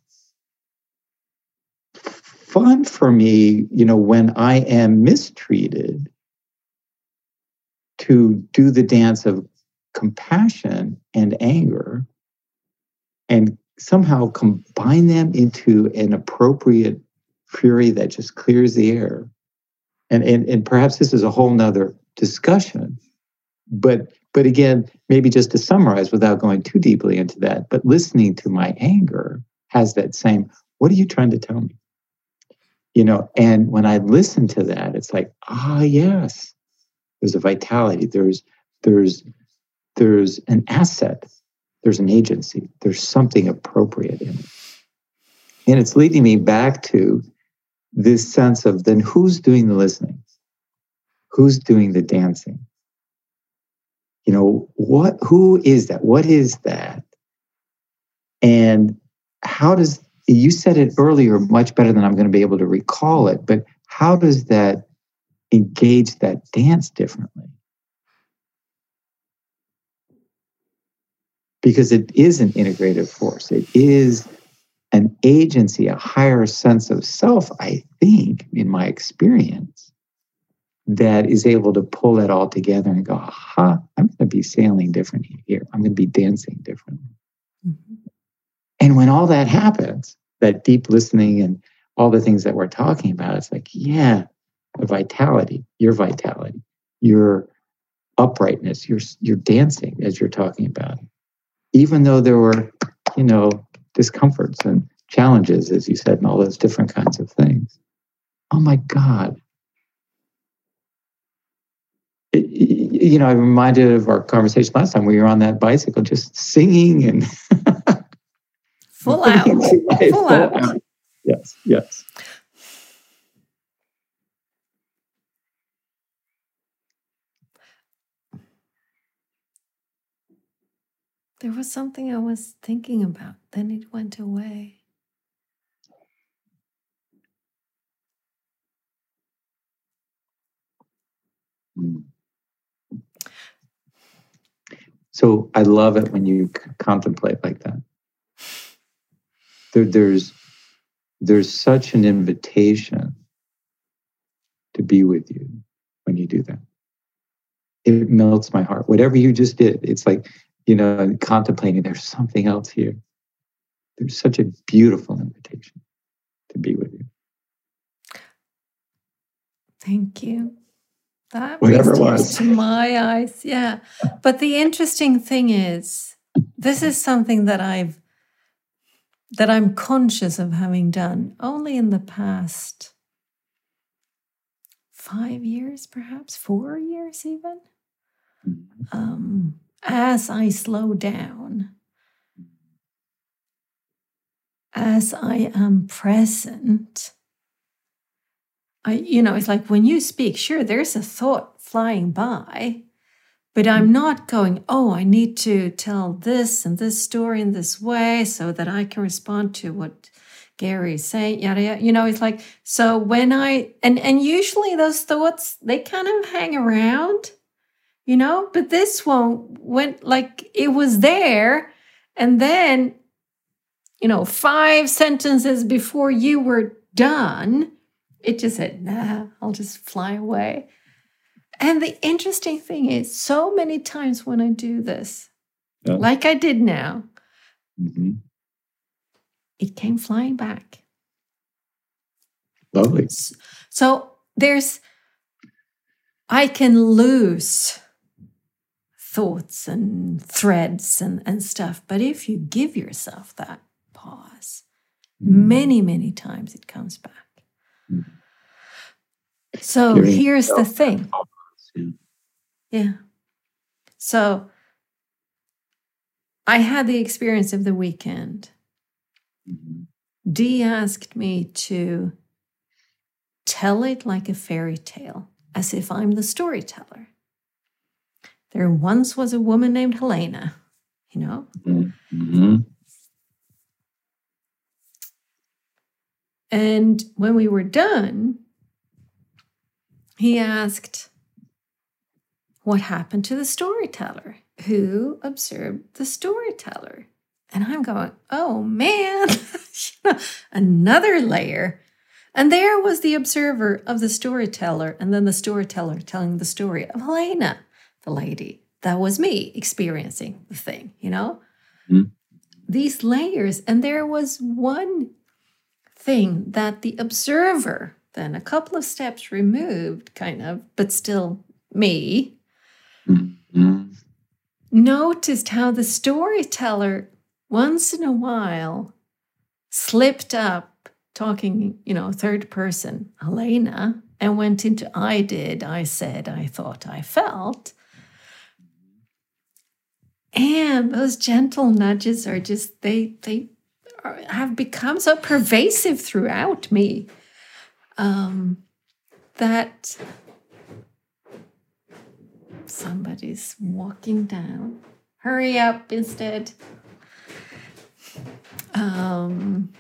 fun for me, you know, when I am mistreated to do the dance of compassion and anger and somehow combine them into an appropriate fury that just clears the air. And, and, and perhaps this is a whole nother discussion. But but again, maybe just to summarize without going too deeply into that, but listening to my anger has that same, what are you trying to tell me? You know, and when I listen to that, it's like, ah, yes, there's a vitality, there's there's there's an asset, there's an agency, there's something appropriate in it. And it's leading me back to this sense of then who's doing the listening? Who's doing the dancing? You know, what who is that? What is that? And how does you said it earlier much better than I'm going to be able to recall it, but how does that engage that dance differently? Because it is an integrative force. It is an agency, a higher sense of self, I think, in my experience, that is able to pull it all together and go, aha, I'm going to be sailing differently here. I'm going to be dancing differently. Mm-hmm. And when all that happens, that deep listening and all the things that we're talking about, it's like, yeah, vitality, your vitality, your uprightness, your your dancing as you're talking about. Even though there were, you know, discomforts and challenges, as you said, and all those different kinds of things. Oh my God. It, you know, I'm reminded of our conversation last time we were on that bicycle just singing and full out. Full, out. Yes, yes. There was something I was thinking about, then it went away. So I love it when you contemplate like that. There, there's there's such an invitation to be with you when you do that. It melts my heart. Whatever you just did, it's like you know, contemplating there's something else here. There's such a beautiful invitation to be with you. Thank you. That Whatever it was. to my eyes. Yeah. But the interesting thing is, this is something that I've that I'm conscious of having done only in the past five years, perhaps four years, even. Mm-hmm. Um, as I slow down, as I am present, I, you know, it's like when you speak, sure, there's a thought flying by, but I'm not going, oh, I need to tell this and this story in this way so that I can respond to what Gary's saying, yada yada. You know, it's like, so when I and and usually those thoughts, they kind of hang around you know but this one went like it was there and then you know five sentences before you were done it just said nah i'll just fly away and the interesting thing is so many times when i do this yeah. like i did now mm-hmm. it came flying back lovely so there's i can lose thoughts and threads and, and stuff. But if you give yourself that pause, mm. many, many times it comes back. Mm. So here's the thing. Yeah. yeah. So I had the experience of the weekend. Mm-hmm. Dee asked me to tell it like a fairy tale, as if I'm the storyteller. There once was a woman named Helena, you know? Mm-hmm. And when we were done, he asked, What happened to the storyteller? Who observed the storyteller? And I'm going, Oh man, another layer. And there was the observer of the storyteller, and then the storyteller telling the story of Helena the lady. That was me experiencing the thing, you know? Mm-hmm. These layers. And there was one thing that the observer, then a couple of steps removed, kind of, but still me, mm-hmm. noticed how the storyteller once in a while slipped up talking, you know, third person, Helena, and went into I did, I said, I thought, I felt. And those gentle nudges are just, they, they are, have become so pervasive throughout me um, that somebody's walking down. Hurry up instead. Um,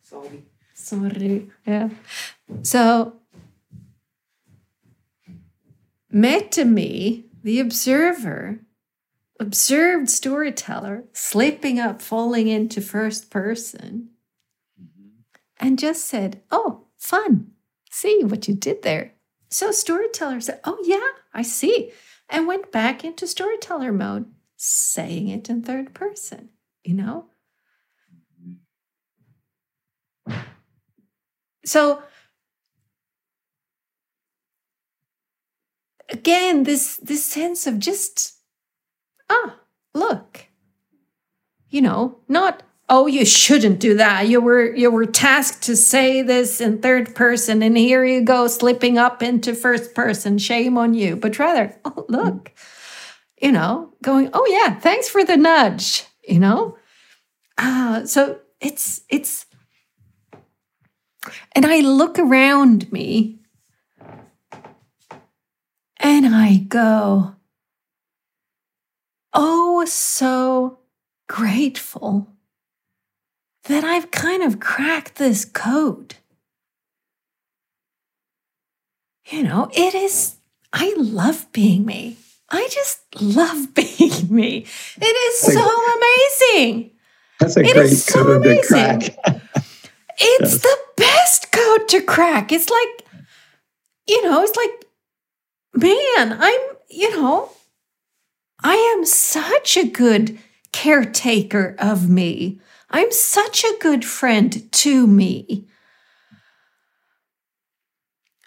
sorry. Sorry. Yeah. So, met to me, the observer, observed storyteller slipping up, falling into first person, mm-hmm. and just said, Oh, fun. See what you did there. So storyteller said, Oh, yeah, I see. And went back into storyteller mode, saying it in third person, you know? So, again, this, this sense of just ah, look. You know, not, oh you shouldn't do that. You were you were tasked to say this in third person and here you go slipping up into first person. Shame on you. But rather oh look. You know going oh yeah thanks for the nudge you know? Uh, so it's it's and i look around me and i go oh so grateful that I've kind of cracked this code. You know, it is, I love being me. I just love being me. It is so amazing. That's a it great so code amazing. to crack. it's yes. the best code to crack. It's like, you know, it's like, man, I'm, you know, I am such a good caretaker of me. I'm such a good friend to me.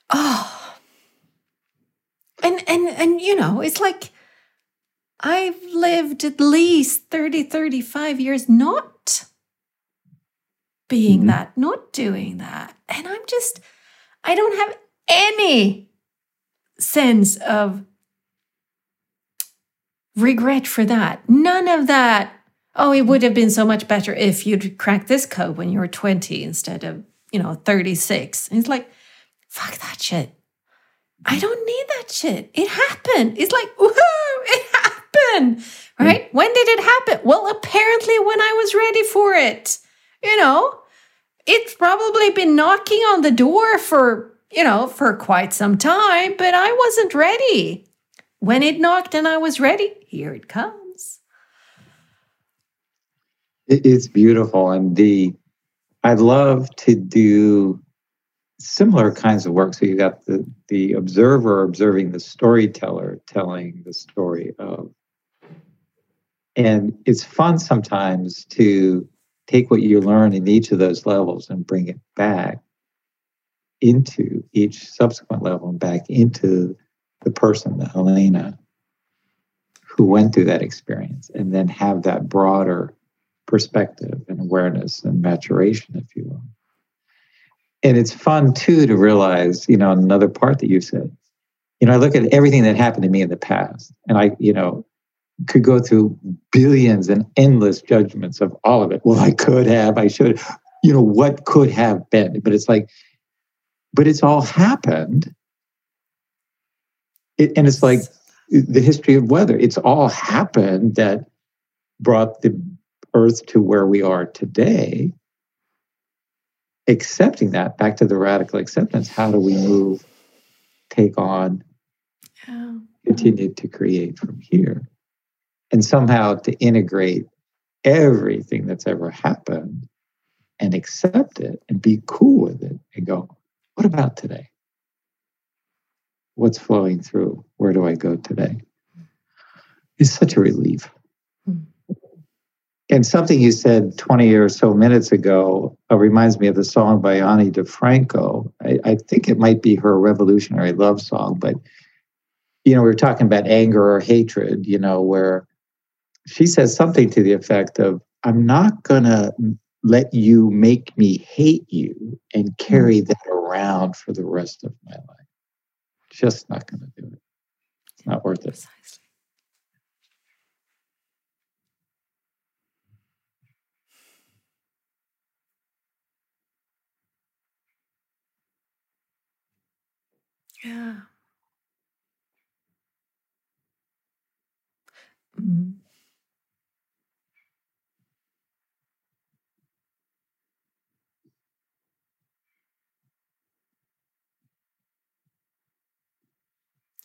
Oh. And and and you know, it's like I've lived at least 30 35 years not being mm-hmm. that, not doing that. And I'm just I don't have any sense of regret for that. None of that oh, it would have been so much better if you'd cracked this code when you were 20 instead of, you know, 36. And it's like, fuck that shit. I don't need that shit. It happened. It's like, woohoo, it happened. Right? Mm. When did it happen? Well, apparently when I was ready for it. You know, it's probably been knocking on the door for, you know, for quite some time, but I wasn't ready. When it knocked and I was ready, here it comes. It's beautiful. And the, I'd love to do similar kinds of work. So you got the, the observer observing the storyteller telling the story of. And it's fun sometimes to take what you learn in each of those levels and bring it back into each subsequent level and back into the person, the Helena, who went through that experience, and then have that broader perspective and awareness and maturation, if you will. And it's fun too to realize, you know, another part that you said, you know, I look at everything that happened to me in the past and I, you know, could go through billions and endless judgments of all of it. Well, I could have, I should, you know, what could have been. But it's like, but it's all happened. It, and it's like the history of weather. It's all happened that brought the earth to where we are today, accepting that back to the radical acceptance, how do we move, take on, continue to create from here? And somehow to integrate everything that's ever happened and accept it and be cool with it and go, what about today? What's flowing through? Where do I go today? It's such a relief. And something you said 20 or so minutes ago uh, reminds me of the song by Ani DiFranco. I, I, think it might be her revolutionary love song, but you know, we were talking about anger or hatred, you know, where she says something to the effect of, I'm not gonna let you make me hate you and carry mm. that around for the rest of my life. Just not gonna do it. It's not worth it. Yeah. Mhm.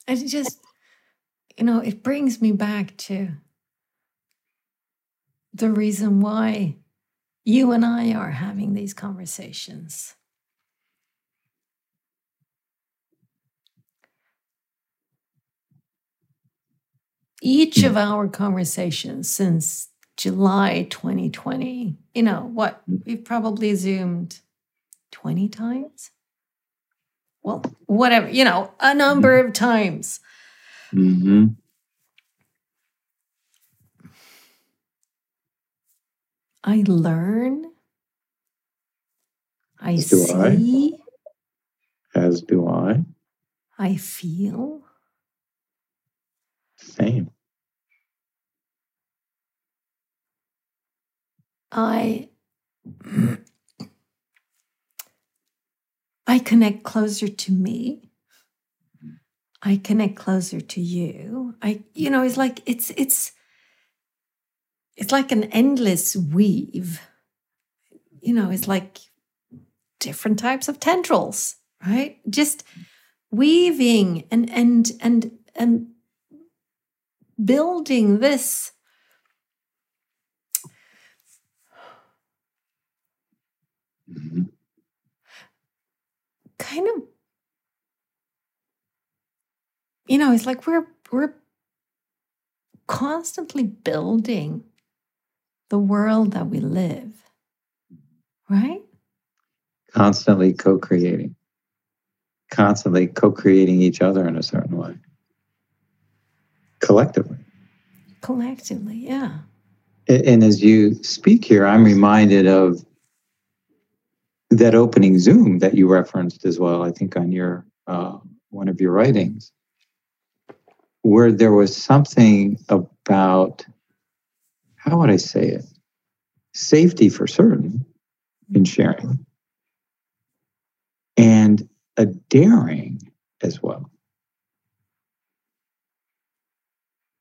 It just, you know, it brings me back to the reason why you and I are having these conversations. each of our conversations since July 2020, you know, what we've probably Zoomed 20 times. Well, whatever, you know, a number of times. Mm-hmm. I learn. I As see. I. As do I. I feel. Same. I I connect closer to me. I connect closer to you. I you know it's like it's it's it's like an endless weave. You know, it's like different types of tendrils, right? Just weaving and and and and building this mm-hmm. Kind of you know it's like we're we're constantly building the world that we live right? Constantly co-creating. Constantly co-creating each other in a certain way. Collectively. Collectively yeah. And as you speak here i'm reminded of that opening zoom that you referenced as well i think on your uh, one of your writings where there was something about how would i say it? Safety for certain in sharing and a daring as well.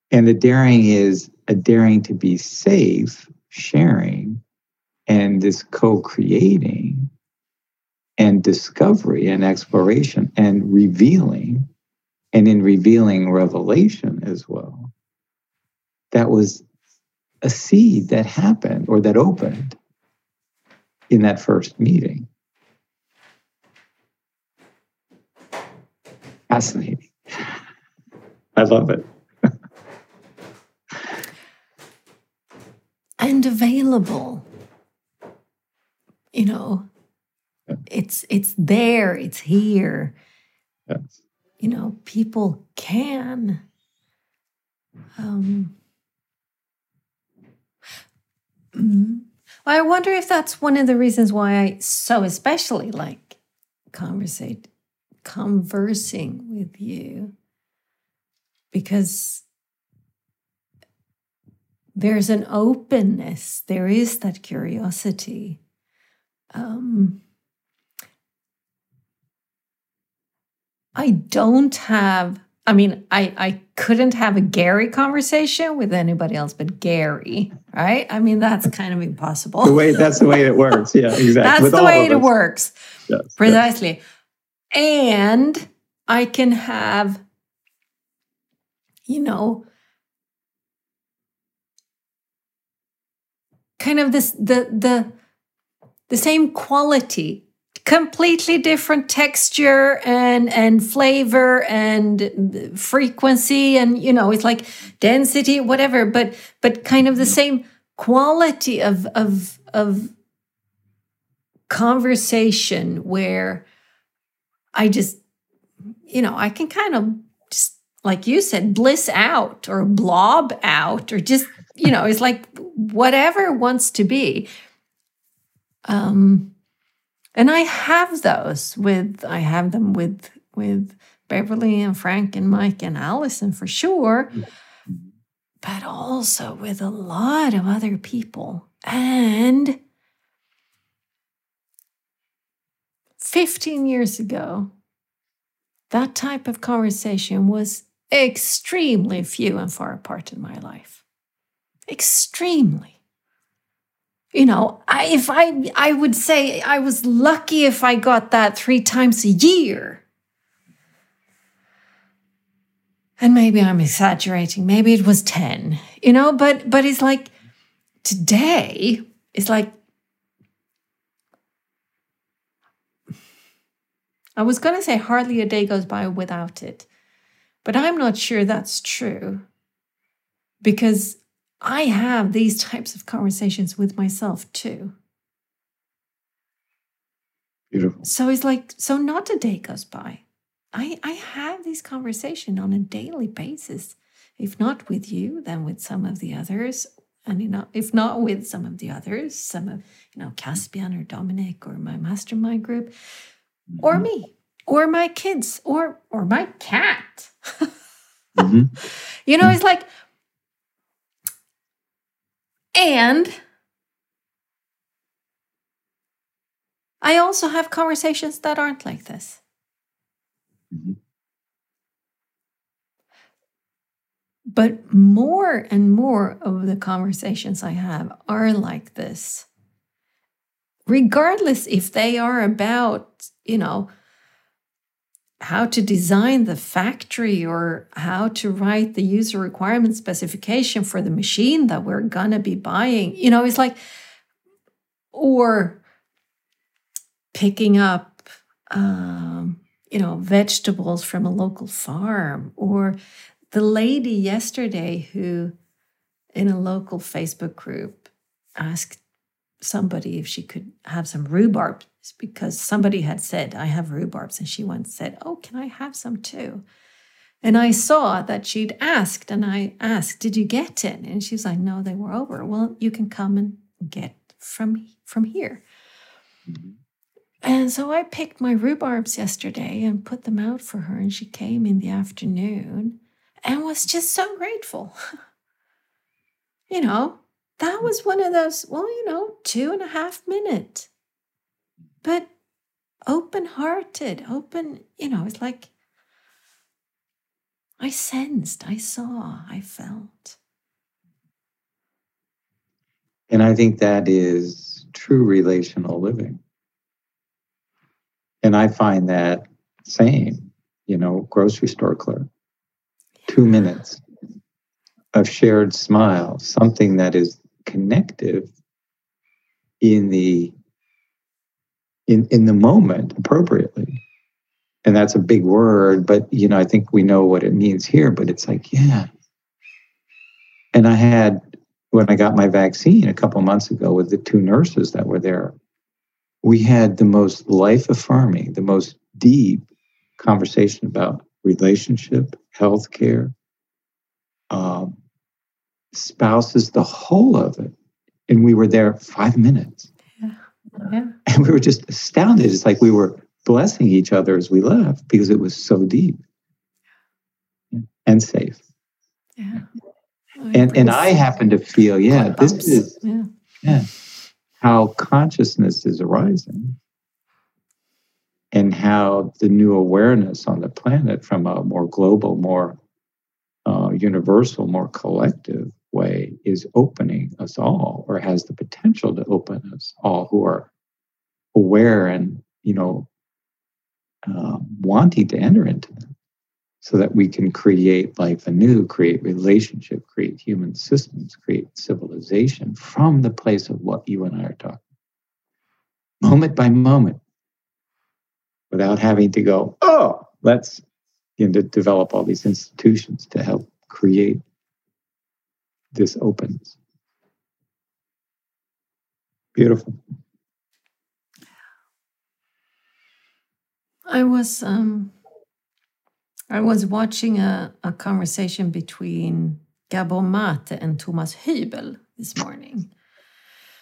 And the daring is a daring to be safe sharing and this co-creating and discovery and exploration and revealing, and in revealing revelation as well. That was a seed that happened or that opened in that first meeting. Fascinating. I love it. and available. You know, it's it's there it's here. Yes. you know people can um mm, i wonder if that's one of the reasons why i so especially like conversate conversing with you. Because there's an openness there is that curiosity um I don't have, I mean, I, I couldn't have a Gary conversation with anybody else but Gary, right? I mean, that's kind of impossible. the way that's the way it works. Yeah, exactly. that's with the way it works. Yes, Precisely. Yes. And I can have, you know, kind of this the the the same quality completely different texture and and flavor and frequency and you know it's like density whatever but but kind of the same quality of of of conversation where i just you know i can kind of just like you said bliss out or blob out or just you know it's like whatever wants to be. Um and I have those with I have them with with Beverly and Frank and Mike and Allison for sure, but also with a lot of other people. And 15 years ago, that type of conversation was extremely few and far apart in my life. Extremely you know I, if i i would say i was lucky if i got that three times a year. And maybe i'm exaggerating. Maybe it was 10 you know but but it's like today it's like i was going to say hardly a day goes by without it but i'm not sure that's true. Because I have these types of conversations with myself too. Beautiful. So it's like, so not a day goes by. I, I have these conversations on a daily basis. If not with you, then with some of the others, and you know, if not with some of the others, some of you know Caspian or Dominic or my mastermind group, mm-hmm. or me, or my kids, or or my cat. mm-hmm. You know, it's like, and I also have conversations that aren't like this. Mm-hmm. But more and more of the conversations I have are like this. Regardless if they are about, you know, how to design the factory or how to write the user requirement specification for the machine that we're going to be buying. You know, it's like, or picking up, um, you know, vegetables from a local farm or the lady yesterday who, in a local Facebook group, asked somebody if she could have some rhubarb because somebody had said, I have rhubarbs. And she once said, Oh, can I have some too? And I saw that she'd asked, and I asked, Did you get it? And she's like, No, they were over. Well, you can come and get from, from here. Mm-hmm. And so I picked my rhubarbs yesterday and put them out for her, and she came in the afternoon and was just so grateful. you know, that was one of those, well, you know, two and a half minute, but open hearted, open, you know, it's like I sensed, I saw, I felt. And I think that is true relational living. And I find that same, you know, grocery store clerk two minutes of shared smile, something that is connective in the in in the moment appropriately. And that's a big word, but you know, I think we know what it means here, but it's like, yeah. And I had when I got my vaccine a couple months ago with the two nurses that were there, we had the most life affirming, the most deep conversation about relationship, healthcare, um, spouses, the whole of it. And we were there five minutes. Yeah. And we were just astounded. It's like we were blessing each other as we left because it was so deep and safe. Yeah. and and I happen to feel, yeah, this is yeah. yeah, how consciousness is arising and how the new awareness on the planet from a more global, more uh, universal, more collective way is opening us all, or has the potential to open us all who are aware and you know uh, wanting to enter into them, so that we can create life anew, create relationship, create human systems, create civilization from the place of what you and I are talking, moment by moment, without having to go, oh, let's begin to develop all these institutions to help create this opens. Beautiful. I was um, I was watching a, a conversation between Gabor Mate and Thomas Hübl this morning.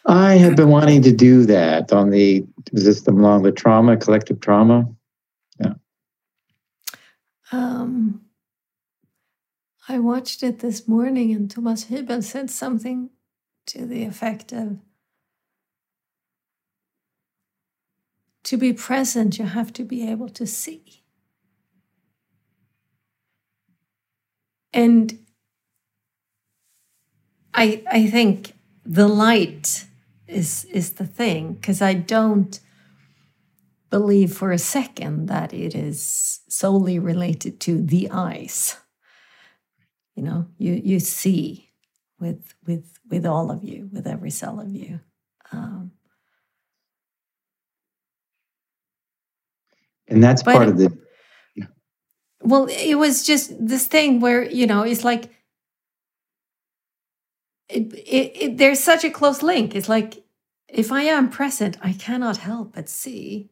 I have been wanting to do that on the system along the trauma, collective trauma. Yeah. Um, I watched it this morning, and Thomas Hübl said something to the effect of to be present, you have to be able to see. And I, I think the light is is the thing because I don't believe for a second that it is solely related to the eyes. You know, you you see with with with all of you, with every cell of you. Um, and that's part of the. Yeah. Well, it was just this thing where you know it's like it, it, it, there's such a close link. It's like if I am present, I cannot help but see.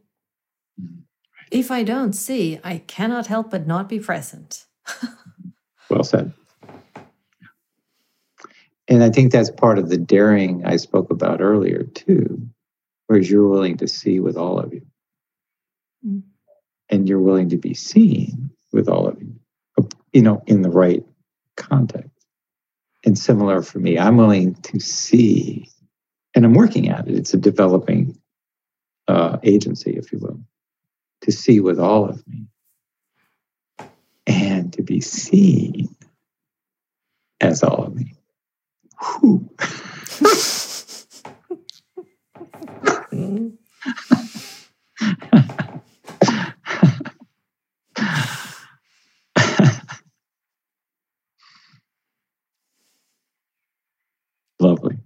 If I don't see, I cannot help but not be present. well said. And I think that's part of the daring I spoke about earlier too, whereas you're willing to see with all of you. Mm. And you're willing to be seen with all of you, you know, in the right context. And similar for me, I'm willing to see, and I'm working at it. It's a developing uh, agency, if you will, to see with all of me and to be seen as all of me. Lovely.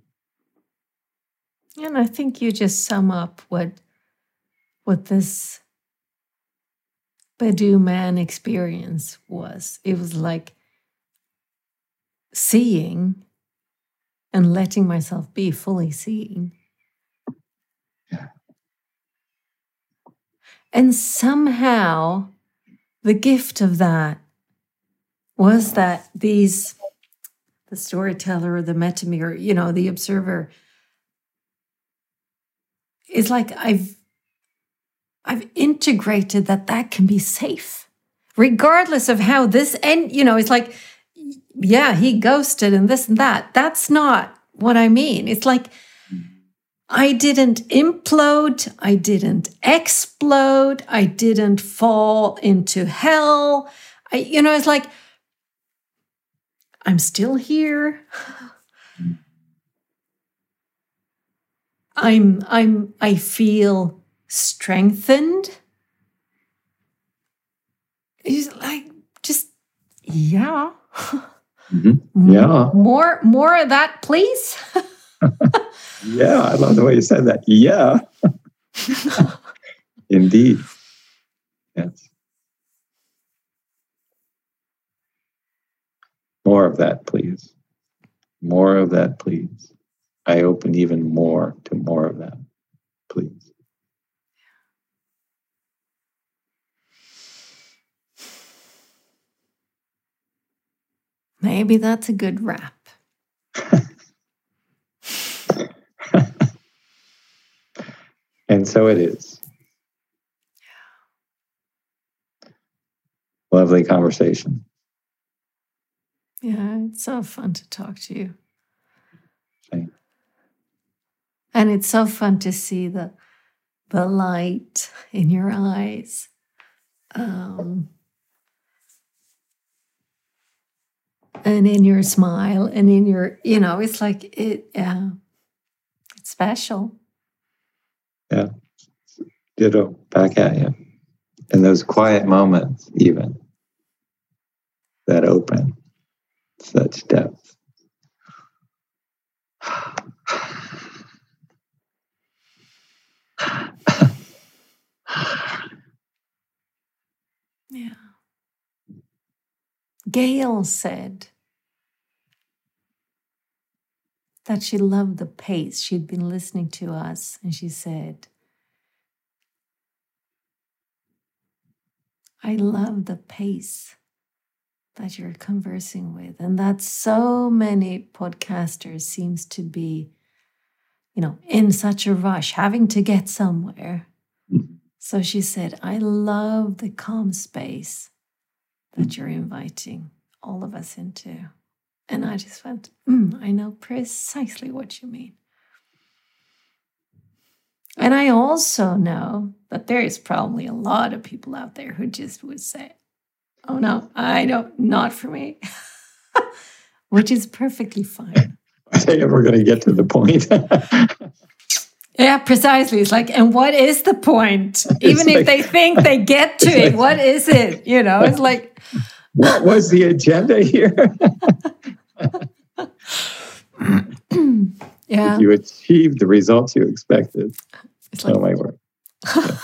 And I think you just sum up what what this Badu man experience was. It was like seeing and letting myself be fully seen. And somehow the gift of that was that these, the storyteller or the metamirror, you know, the observer, is like I've I've integrated that that can be safe, regardless of how this and you know it's like yeah, he ghosted and this and that. That's not what I mean. It's like I didn't implode, I didn't explode, I didn't fall into hell. I, you know, it's like I'm still here. I'm I'm I feel strengthened. It's like just yeah. Mm-hmm. Yeah. More more of that, please. yeah, I love the way you said that. Yeah. Indeed. Yes. More of that, please. More of that, please. I open even more to more of that, please. Maybe that's a good wrap. and so it is. Lovely conversation. Yeah, it's so fun to talk to you. Same. And it's so fun to see the the light in your eyes. Um, and in your smile and in your you know it's like it yeah it's special yeah ditto back at you in those quiet moments even that open such depth yeah Gail said that she loved the pace. She'd been listening to us, and she said, I love the pace that you're conversing with. And that so many podcasters seems to be, you know, in such a rush, having to get somewhere. Mm-hmm. So she said, I love the calm space that you're inviting all of us into. And I just went, mm, I know precisely what you mean. And I also know that there is probably a lot of people out there who just would say, oh no, I don't, not for me, which is perfectly fine. Are they ever going to get to the point? yeah, precisely. It's like, and what is the point? Even if they think they get to it, what is it? You know, it's like, what was the agenda here? yeah. You achieved the results you expected. It's like, oh my word.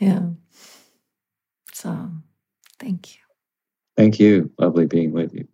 Yeah. yeah. So thank you. Thank you. Lovely being with you.